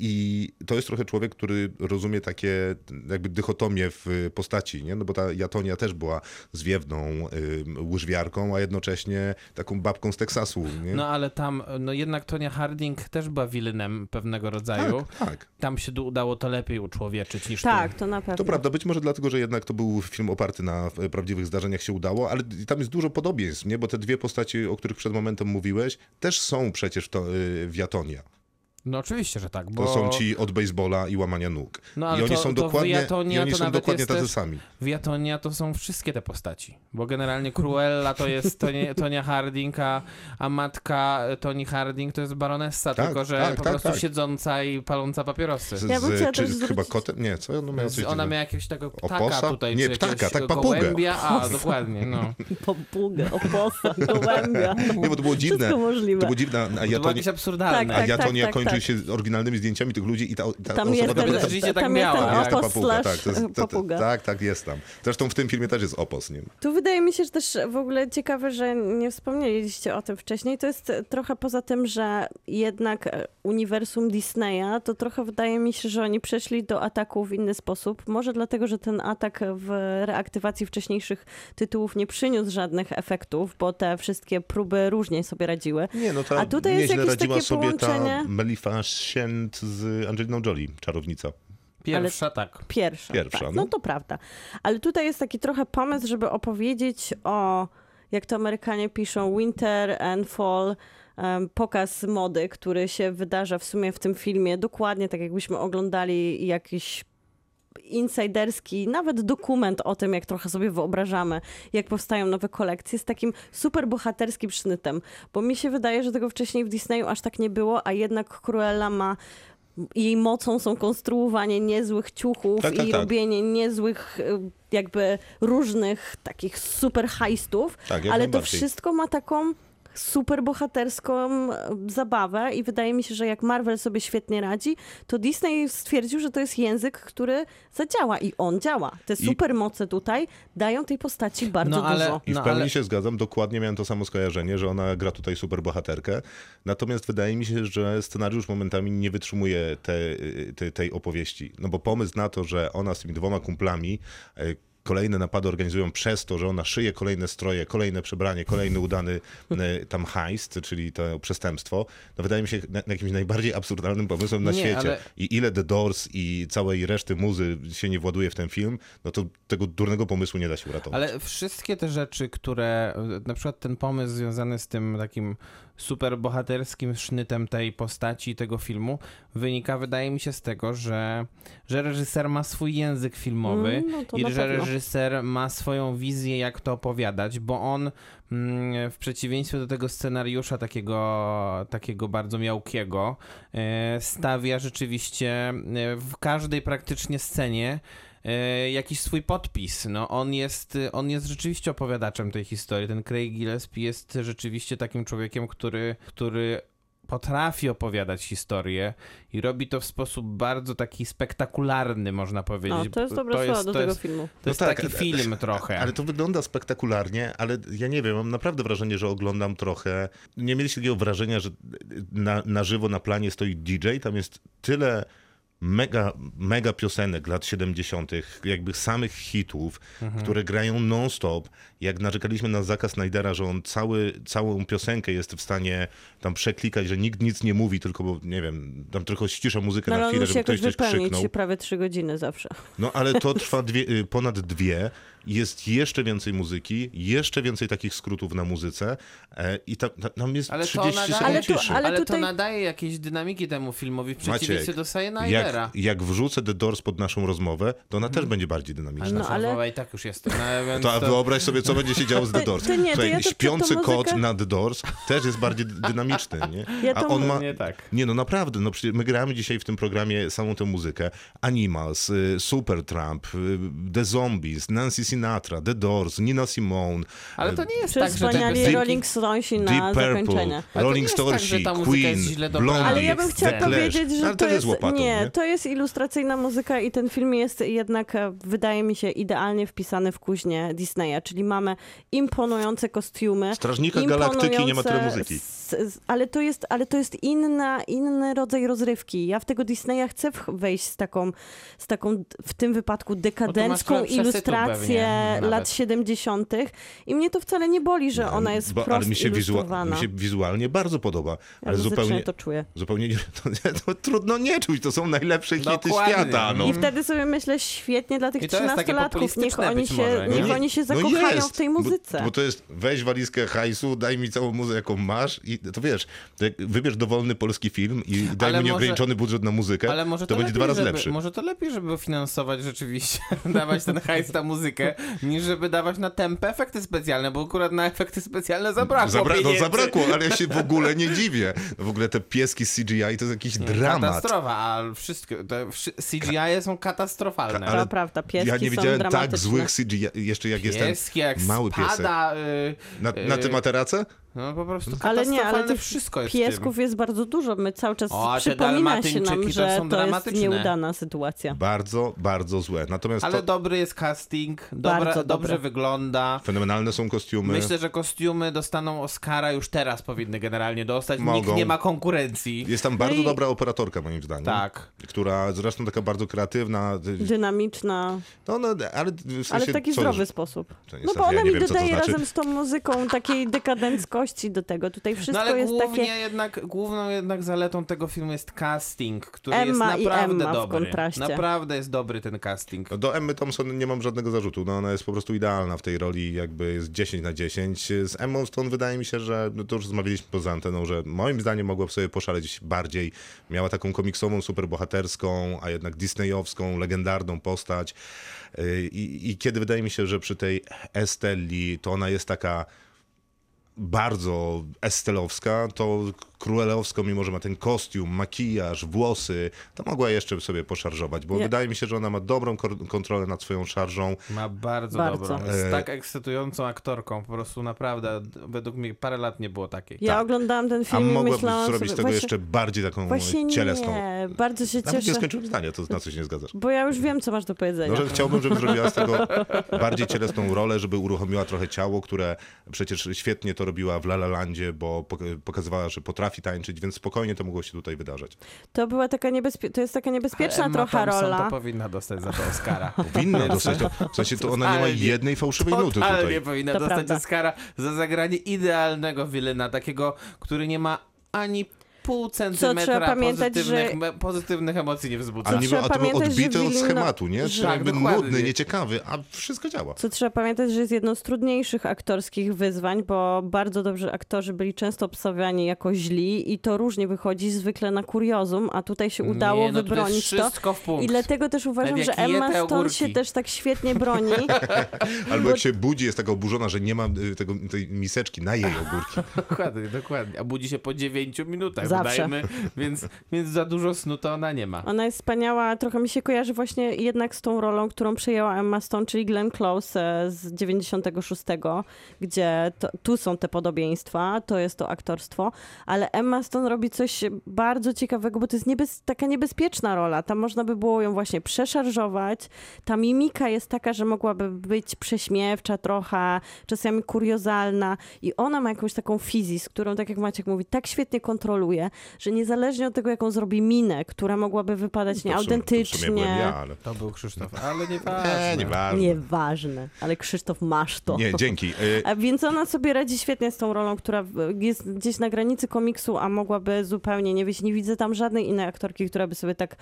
I to jest trochę człowiek, który rozumie takie jakby dychotomię w postaci, nie? No bo ta Jatonia też była zwiewną y, łyżwiarką, a jednocześnie taką babką z Teksasu, nie? No ale tam, no jednak Tonia Harding też była wilenem pewnego rodzaju. tak, tak. Tam się udało to lepiej uczłowieczyć niż Tak, tu. to na pewno. To prawda, być może dlatego, że jednak to był film oparty na prawdziwych zdarzeniach się udało, ale tam jest dużo podobieństw, nie? Bo te dwie postaci, o których przed momentem mówiłeś, też są przecież to, y, w Jatonia. No oczywiście, że tak, To bo są ci od baseballa i łamania nóg. No, I ale oni to- są to dokładnie, Jatonia i oni to są nawet dokładnie tacy też- sami. w Jatonia to są wszystkie te postaci, bo generalnie Cruella to jest Tonia, Tonia Harding, a, a matka Toni Harding to jest baronessa, Tak, tylko że tak, po tak, prostu tak. siedząca i paląca papierosy. Z, Ja z, czy z, chyba kotem? Nie, co ona miała coś Ona miała jakiegoś takiego ptaka Oposa? tutaj, Nie, ptaka, tak, papugę. gołębia, a dokładnie, no. Popugę, oposa, gołębia. Nie, bo to było dziwne. Wszystko możliwe. To było dziwne, a To było Jatonia, jakieś absurdalne. a Tak, Jatonia tak, kończy tak. się oryginalnymi zdjęciami tych ludzi i ta, ta Tam osoba naprawdę- ten, rzeczywiście tak tam jest miała, ten tak. jest ta opos papuga, slash tak, to jest, to, to, papuga. tak, tak, jest tam. Zresztą w tym filmie też jest opos, nie? Tu wydaje mi się, że też w ogóle ciekawe, że nie wspomnieliście o tym wcześniej. To jest trochę poza tym, że jednak e, uniwersum Disneya, to trochę wydaje mi się, że oni przeszli do ataku w inny sposób. Może dlatego, że ten atak w reaktywacji wcześniejszych tytułów nie przyniósł żadnych efektów, bo te wszystkie próby różnie sobie radziły. Nie, no to A tutaj jest jakieś takie sobie połączenie. Maleficent z Angeliną Jolie, czarownica. Pierwsza, tak. Pierwsza. Pierwsza, tak. no. No to prawda. Ale tutaj jest taki trochę pomysł, żeby opowiedzieć o, jak to Amerykanie piszą, winter and fall, pokaz mody, który się wydarza w sumie w tym filmie, dokładnie tak jakbyśmy oglądali jakiś insiderski, nawet dokument o tym, jak trochę sobie wyobrażamy, jak powstają nowe kolekcje, z takim super bohaterskim sznytem. Bo mi się wydaje, że tego wcześniej w Disneyu aż tak nie było, a jednak Cruella ma jej mocą są konstruowanie niezłych ciuchów Tak, tak, i tak. robienie niezłych y, jakby różnych takich super hajstów, Tak, ale to najbardziej. wszystko ma taką super bohaterską e, zabawę i wydaje mi się, że jak Marvel sobie świetnie radzi, to Disney stwierdził, że to jest język, który zadziała i on działa. Te supermoce tutaj dają tej postaci bardzo No, ale- dużo. I w No, pełni ale- się zgadzam, dokładnie miałem to samo skojarzenie, że ona gra tutaj super bohaterkę. Natomiast wydaje mi się, że scenariusz momentami nie wytrzymuje te, te, tej opowieści. No bo pomysł na to, że ona z tymi dwoma kumplami e, kolejne napady organizują przez to, że ona szyje kolejne stroje, kolejne przebranie, kolejny udany e, tam heist, czyli to przestępstwo, no wydaje mi się na, na jakimś najbardziej absurdalnym pomysłem na Nie, świecie. ale- I ile The Doors i całej reszty muzy się nie właduje w ten film, no to tego durnego pomysłu nie da się uratować. Ale wszystkie te rzeczy, które, na przykład ten pomysł związany z tym takim super bohaterskim sznytem tej postaci, tego filmu, wynika, wydaje mi się, z tego, że, że reżyser ma swój język filmowy Mm, no i że reżyser ma swoją wizję, jak to opowiadać, bo on mm, w przeciwieństwie do tego scenariusza takiego, takiego bardzo miałkiego, e, stawia rzeczywiście e, w każdej praktycznie scenie jakiś swój podpis. No, on, jest, on jest rzeczywiście opowiadaczem tej historii. Ten Craig Gillespie jest rzeczywiście takim człowiekiem, który, który potrafi opowiadać historię i robi to w sposób bardzo taki spektakularny, można powiedzieć. No, to jest dobre słowo jest- do to tego jest, filmu. To jest No tak, taki ale- film trochę. Ale to wygląda spektakularnie, ale ja nie wiem, mam naprawdę wrażenie, że oglądam trochę. Nie mieliście takiego wrażenia, że na, na żywo na planie stoi DJ, tam jest tyle mega, mega piosenek lat 70., jakby samych hitów, które grają non-stop. Jak narzekaliśmy na zakaz Snydera, że on cały, całą piosenkę jest w stanie tam przeklikać, że nikt nic nie mówi, tylko, bo nie wiem, tam tylko ścisza muzykę No, na chwilę, żeby ktoś coś krzyknął. prawie trzy godziny zawsze. No ale to trwa dwie, y, ponad dwie. Jest jeszcze więcej muzyki, jeszcze więcej takich skrótów na muzyce e, i tam, tam- tam jest Ale to 30 nadaje, sekund Ale tu- ciszy. ale ale tutaj- to nadaje jakiejś dynamiki temu filmowi w przeciwieństwie Maciek, do Sayonara. jak, jak wrzucę The Doors pod naszą rozmowę, to ona też będzie bardziej dynamiczna. No, ale- i tak już jest. No, To, a wyobraź sobie, co będzie się działo z The To- Doors. to nie, to Słuchaj, ja to- to- to śpiący muzykę- kot na The Doors też jest bardziej dy- dynamiczny, nie? Ja A to- on ma... Nie tak. Nie, no naprawdę, no my gramy dzisiaj w tym programie samą tę muzykę. Animals, y, Supertramp, y, The Zombies, Nancy Sinatra, The Doors, Nina Simone, Ale to nie jest tak, że Wspaniali te Rolling Stonesi na Deep Purple, zakończenie. Ale to nie Rolling jest tak, Queen. Blondie, Ale ja bym chciała powiedzieć, że Ale to jest, łopatą, nie, nie? to jest ilustracyjna muzyka i ten film jest jednak, e, wydaje mi się, idealnie wpisany w kuźnię Disneya, czyli mamy imponujące kostiumy. Strażnika Galaktyki nie ma tyle imponujące muzyki. Ale to jest, ale to jest inna, inny rodzaj rozrywki. Ja w tego Disneya chcę wejść z taką, z taką, w tym wypadku dekadencką ilustrację pewnie, lat 70. I mnie to wcale nie boli, że ona jest Bo, wprost ale mi się, mi się wizualnie bardzo podoba. Ja Ale muzycznie zupełnie, to czuję. zupełnie nie, to, to trudno nie czuć. To są najlepsze hity Dokładnie. świata. No. I wtedy sobie myślę, świetnie dla tych I to jest takie 13-latków, niech oni się, może, nie? niech nie- oni się no zakochają jest, w tej muzyce. Bo, bo to jest weź walizkę hajsu, daj mi całą muzykę, jaką masz i to wiesz, to jak wybierz dowolny polski film i daj Ale mu może- nieograniczony budżet na muzykę, Ale może to, to, będzie lepiej, dwa razy żeby, lepszy. Może to lepiej, żeby finansować rzeczywiście, dawać ten hajs na muzykę, niż żeby dawać na tempę efekty specjalne, bo akurat na efekty specjalne zabrakło Zabra- no pieniędzy. zabrakło, ale ja się w ogóle nie dziwię. W ogóle te pieski z CGI to jest jakiś dramat. Katastrofa, a wszystko, CGI są katastrofalne. ale to prawda, pieski Ja nie są widziałem tak złych CGI, jeszcze jak jest ten Pieski, jak mały piesek. spada, y, Na, na y, tym materace? No po prostu Ale nie, ale tych wszystko jest piesków jest bardzo dużo. My cały czas O, przypomina się nam, to że są to jest nieudana sytuacja. Bardzo, bardzo złe. Natomiast. Ale to dobry jest casting, dobra, Bardzo dobrze wygląda. fenomenalne są kostiumy. Myślę, że kostiumy dostaną Oscara już teraz powinny generalnie dostać. Mogą. Nikt nie ma konkurencji. Jest tam bardzo No i- dobra operatorka, moim zdaniem. Tak. Która zresztą taka bardzo kreatywna. Dynamiczna, No, no ale w sensie, ale w taki co zdrowy sposób. To No bo ona ja mi wiem, to dodaje znaczy. razem z tą muzyką takiej dekadenckości do tego. Tutaj wszystko No ale jest głównie takie... jednak, główną jednak zaletą tego filmu jest casting, który Emma jest naprawdę Emma w dobry. kontraście. Naprawdę jest dobry ten casting. No do Emmy Thompson nie mam żadnego zarzutu. No ona jest po prostu idealna w tej roli, jakby jest 10 na 10. Z Emmą Stone wydaje mi się, że no to już rozmawialiśmy poza anteną, że moim zdaniem mogła sobie poszaleć bardziej. Miała taką komiksową, superbohaterską, a jednak disneyowską, legendarną postać. Yy, I, I kiedy wydaje mi się, że przy tej Estelli to ona jest taka bardzo estelowska, to królewsko, mimo że ma ten kostium, makijaż, włosy, to mogła jeszcze sobie poszarżować, bo Nie. wydaje mi się, że ona ma dobrą kontrolę nad swoją szarżą. Ma bardzo, Bardzo. dobrą. Jest E- tak ekscytującą aktorką. Po prostu naprawdę, według mnie parę lat nie było takiej. Ja tak. oglądałem ten A film i mogłaby myślałam zrobić sobie, z tego właśnie, jeszcze bardziej taką właśnie cielesną. nie, bardzo się Nawet nie cieszę, skończyłem zdania, to na coś nie zgadzasz. bo ja już wiem, co masz do powiedzenia. No, że chciałbym, żeby zrobiła z tego bardziej cielesną rolę, żeby uruchomiła trochę ciało, które przecież świetnie to robiła w La La Landzie, bo pok- pokazywała, że potrafi tańczyć, więc spokojnie to mogło się tutaj wydarzać. To była taka niebezpie... to jest taka niebezpieczna Emma trochę Thompson rola. to powinna dostać za to Oscara. Powinna dostać to. W sensie to ona nie ma jednej fałszywej nuty Totalnie tutaj. powinna To dostać prawda. Oscara za zagranie idealnego wilyna, takiego, który nie ma ani pół centymetra pamiętać, pozytywnych, że- pozytywnych emocji nie wzbudza. A, trzeba a to był pamiętać, że odbity od schematu, nie? jakby Tak, dokładnie. nudny, nieciekawy, a wszystko działa. Co trzeba pamiętać, że jest jedno z trudniejszych aktorskich wyzwań, bo bardzo dobrzy aktorzy byli często obstawiani jako źli i to różnie wychodzi, zwykle na kuriozum, a tutaj się udało nie, no wybronić to. wszystko w punkt. I dlatego też uważam, Tak że Emma Stone się też tak świetnie broni. Albo jak się budzi, jest taka oburzona, że nie ma y, tego, tej miseczki na jej ogórki. Dokładnie, dokładnie. A budzi się po 9 minutach, Zawsze. Wydajemy, więc, więc za dużo snu to ona nie ma. Ona jest wspaniała, trochę mi się kojarzy właśnie jednak z tą rolą, którą przejęła Emma Stone, czyli Glenn Close e, z 96, gdzie to, tu są te podobieństwa, to jest to aktorstwo, ale Emma Stone robi coś bardzo ciekawego, bo to jest niebez, taka niebezpieczna rola. Tam można by było ją właśnie przeszarżować. Ta mimika jest taka, że mogłaby być prześmiewcza trochę, czasami kuriozalna i ona ma jakąś taką fizis, którą, tak jak Maciek mówi, tak świetnie kontroluje, uwagę, że niezależnie od tego, jaką zrobi minę, która mogłaby wypadać To w sumie- to w sumie nieautentycznie, byłem ja, ale... To był Krzysztof, ale nieważne. Nie, nieważne. nieważne, ale Krzysztof masz to. Nie, dzięki. A więc ona sobie radzi świetnie z tą rolą, która w- jest gdzieś na granicy komiksu, a mogłaby zupełnie nie wiesz, nie widzę tam żadnej innej aktorki, która by sobie tak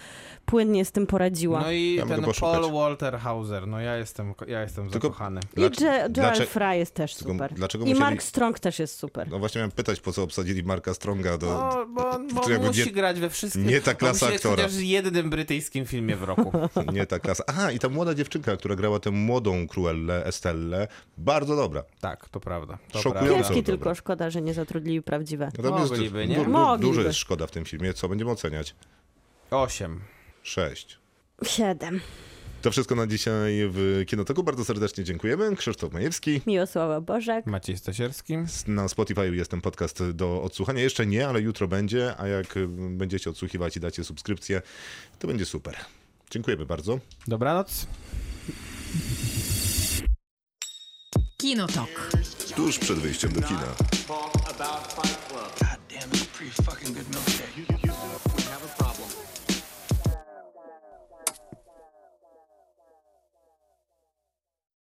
płynnie z tym poradziła. No i Ja ten. Paul Walter Hauser, no ja jestem, ja jestem Tylko- zakochany. I Joel dlaczego- Fry jest też tylko super. dlaczego I musieli- Mark Strong też jest super. No właśnie miałem pytać, po co obsadzili Marka Stronga do... No, bo, bo to jakby musi nie- grać we wszystkim. nie ta klasa on musi aktora. w jednym brytyjskim filmie w roku. Nie ta klasa. Aha, i ta młoda dziewczynka, która grała tę młodą Cruellę, Estellę, bardzo dobra. tak, to prawda. To Szokujące. prawda. Pieski dobra. tylko szkoda, że nie zatrudnili prawdziwe. No jest Mogliby, du- nie? du- du- Mogliby. Dużo jest szkoda w tym filmie. Co będziemy oceniać? Osiem. Sześć. Siedem. To wszystko na dzisiaj w Kinotoku. Bardzo serdecznie dziękujemy. Krzysztof Majewski. Miłosława Bożek. Maciej Stasierski. Na Spotify jest ten podcast do odsłuchania. Jeszcze nie, ale jutro będzie, a jak będziecie odsłuchiwać i dacie subskrypcję, to będzie super. Dziękujemy bardzo. Dobranoc. Kinotok. Tuż przed wyjściem do kina.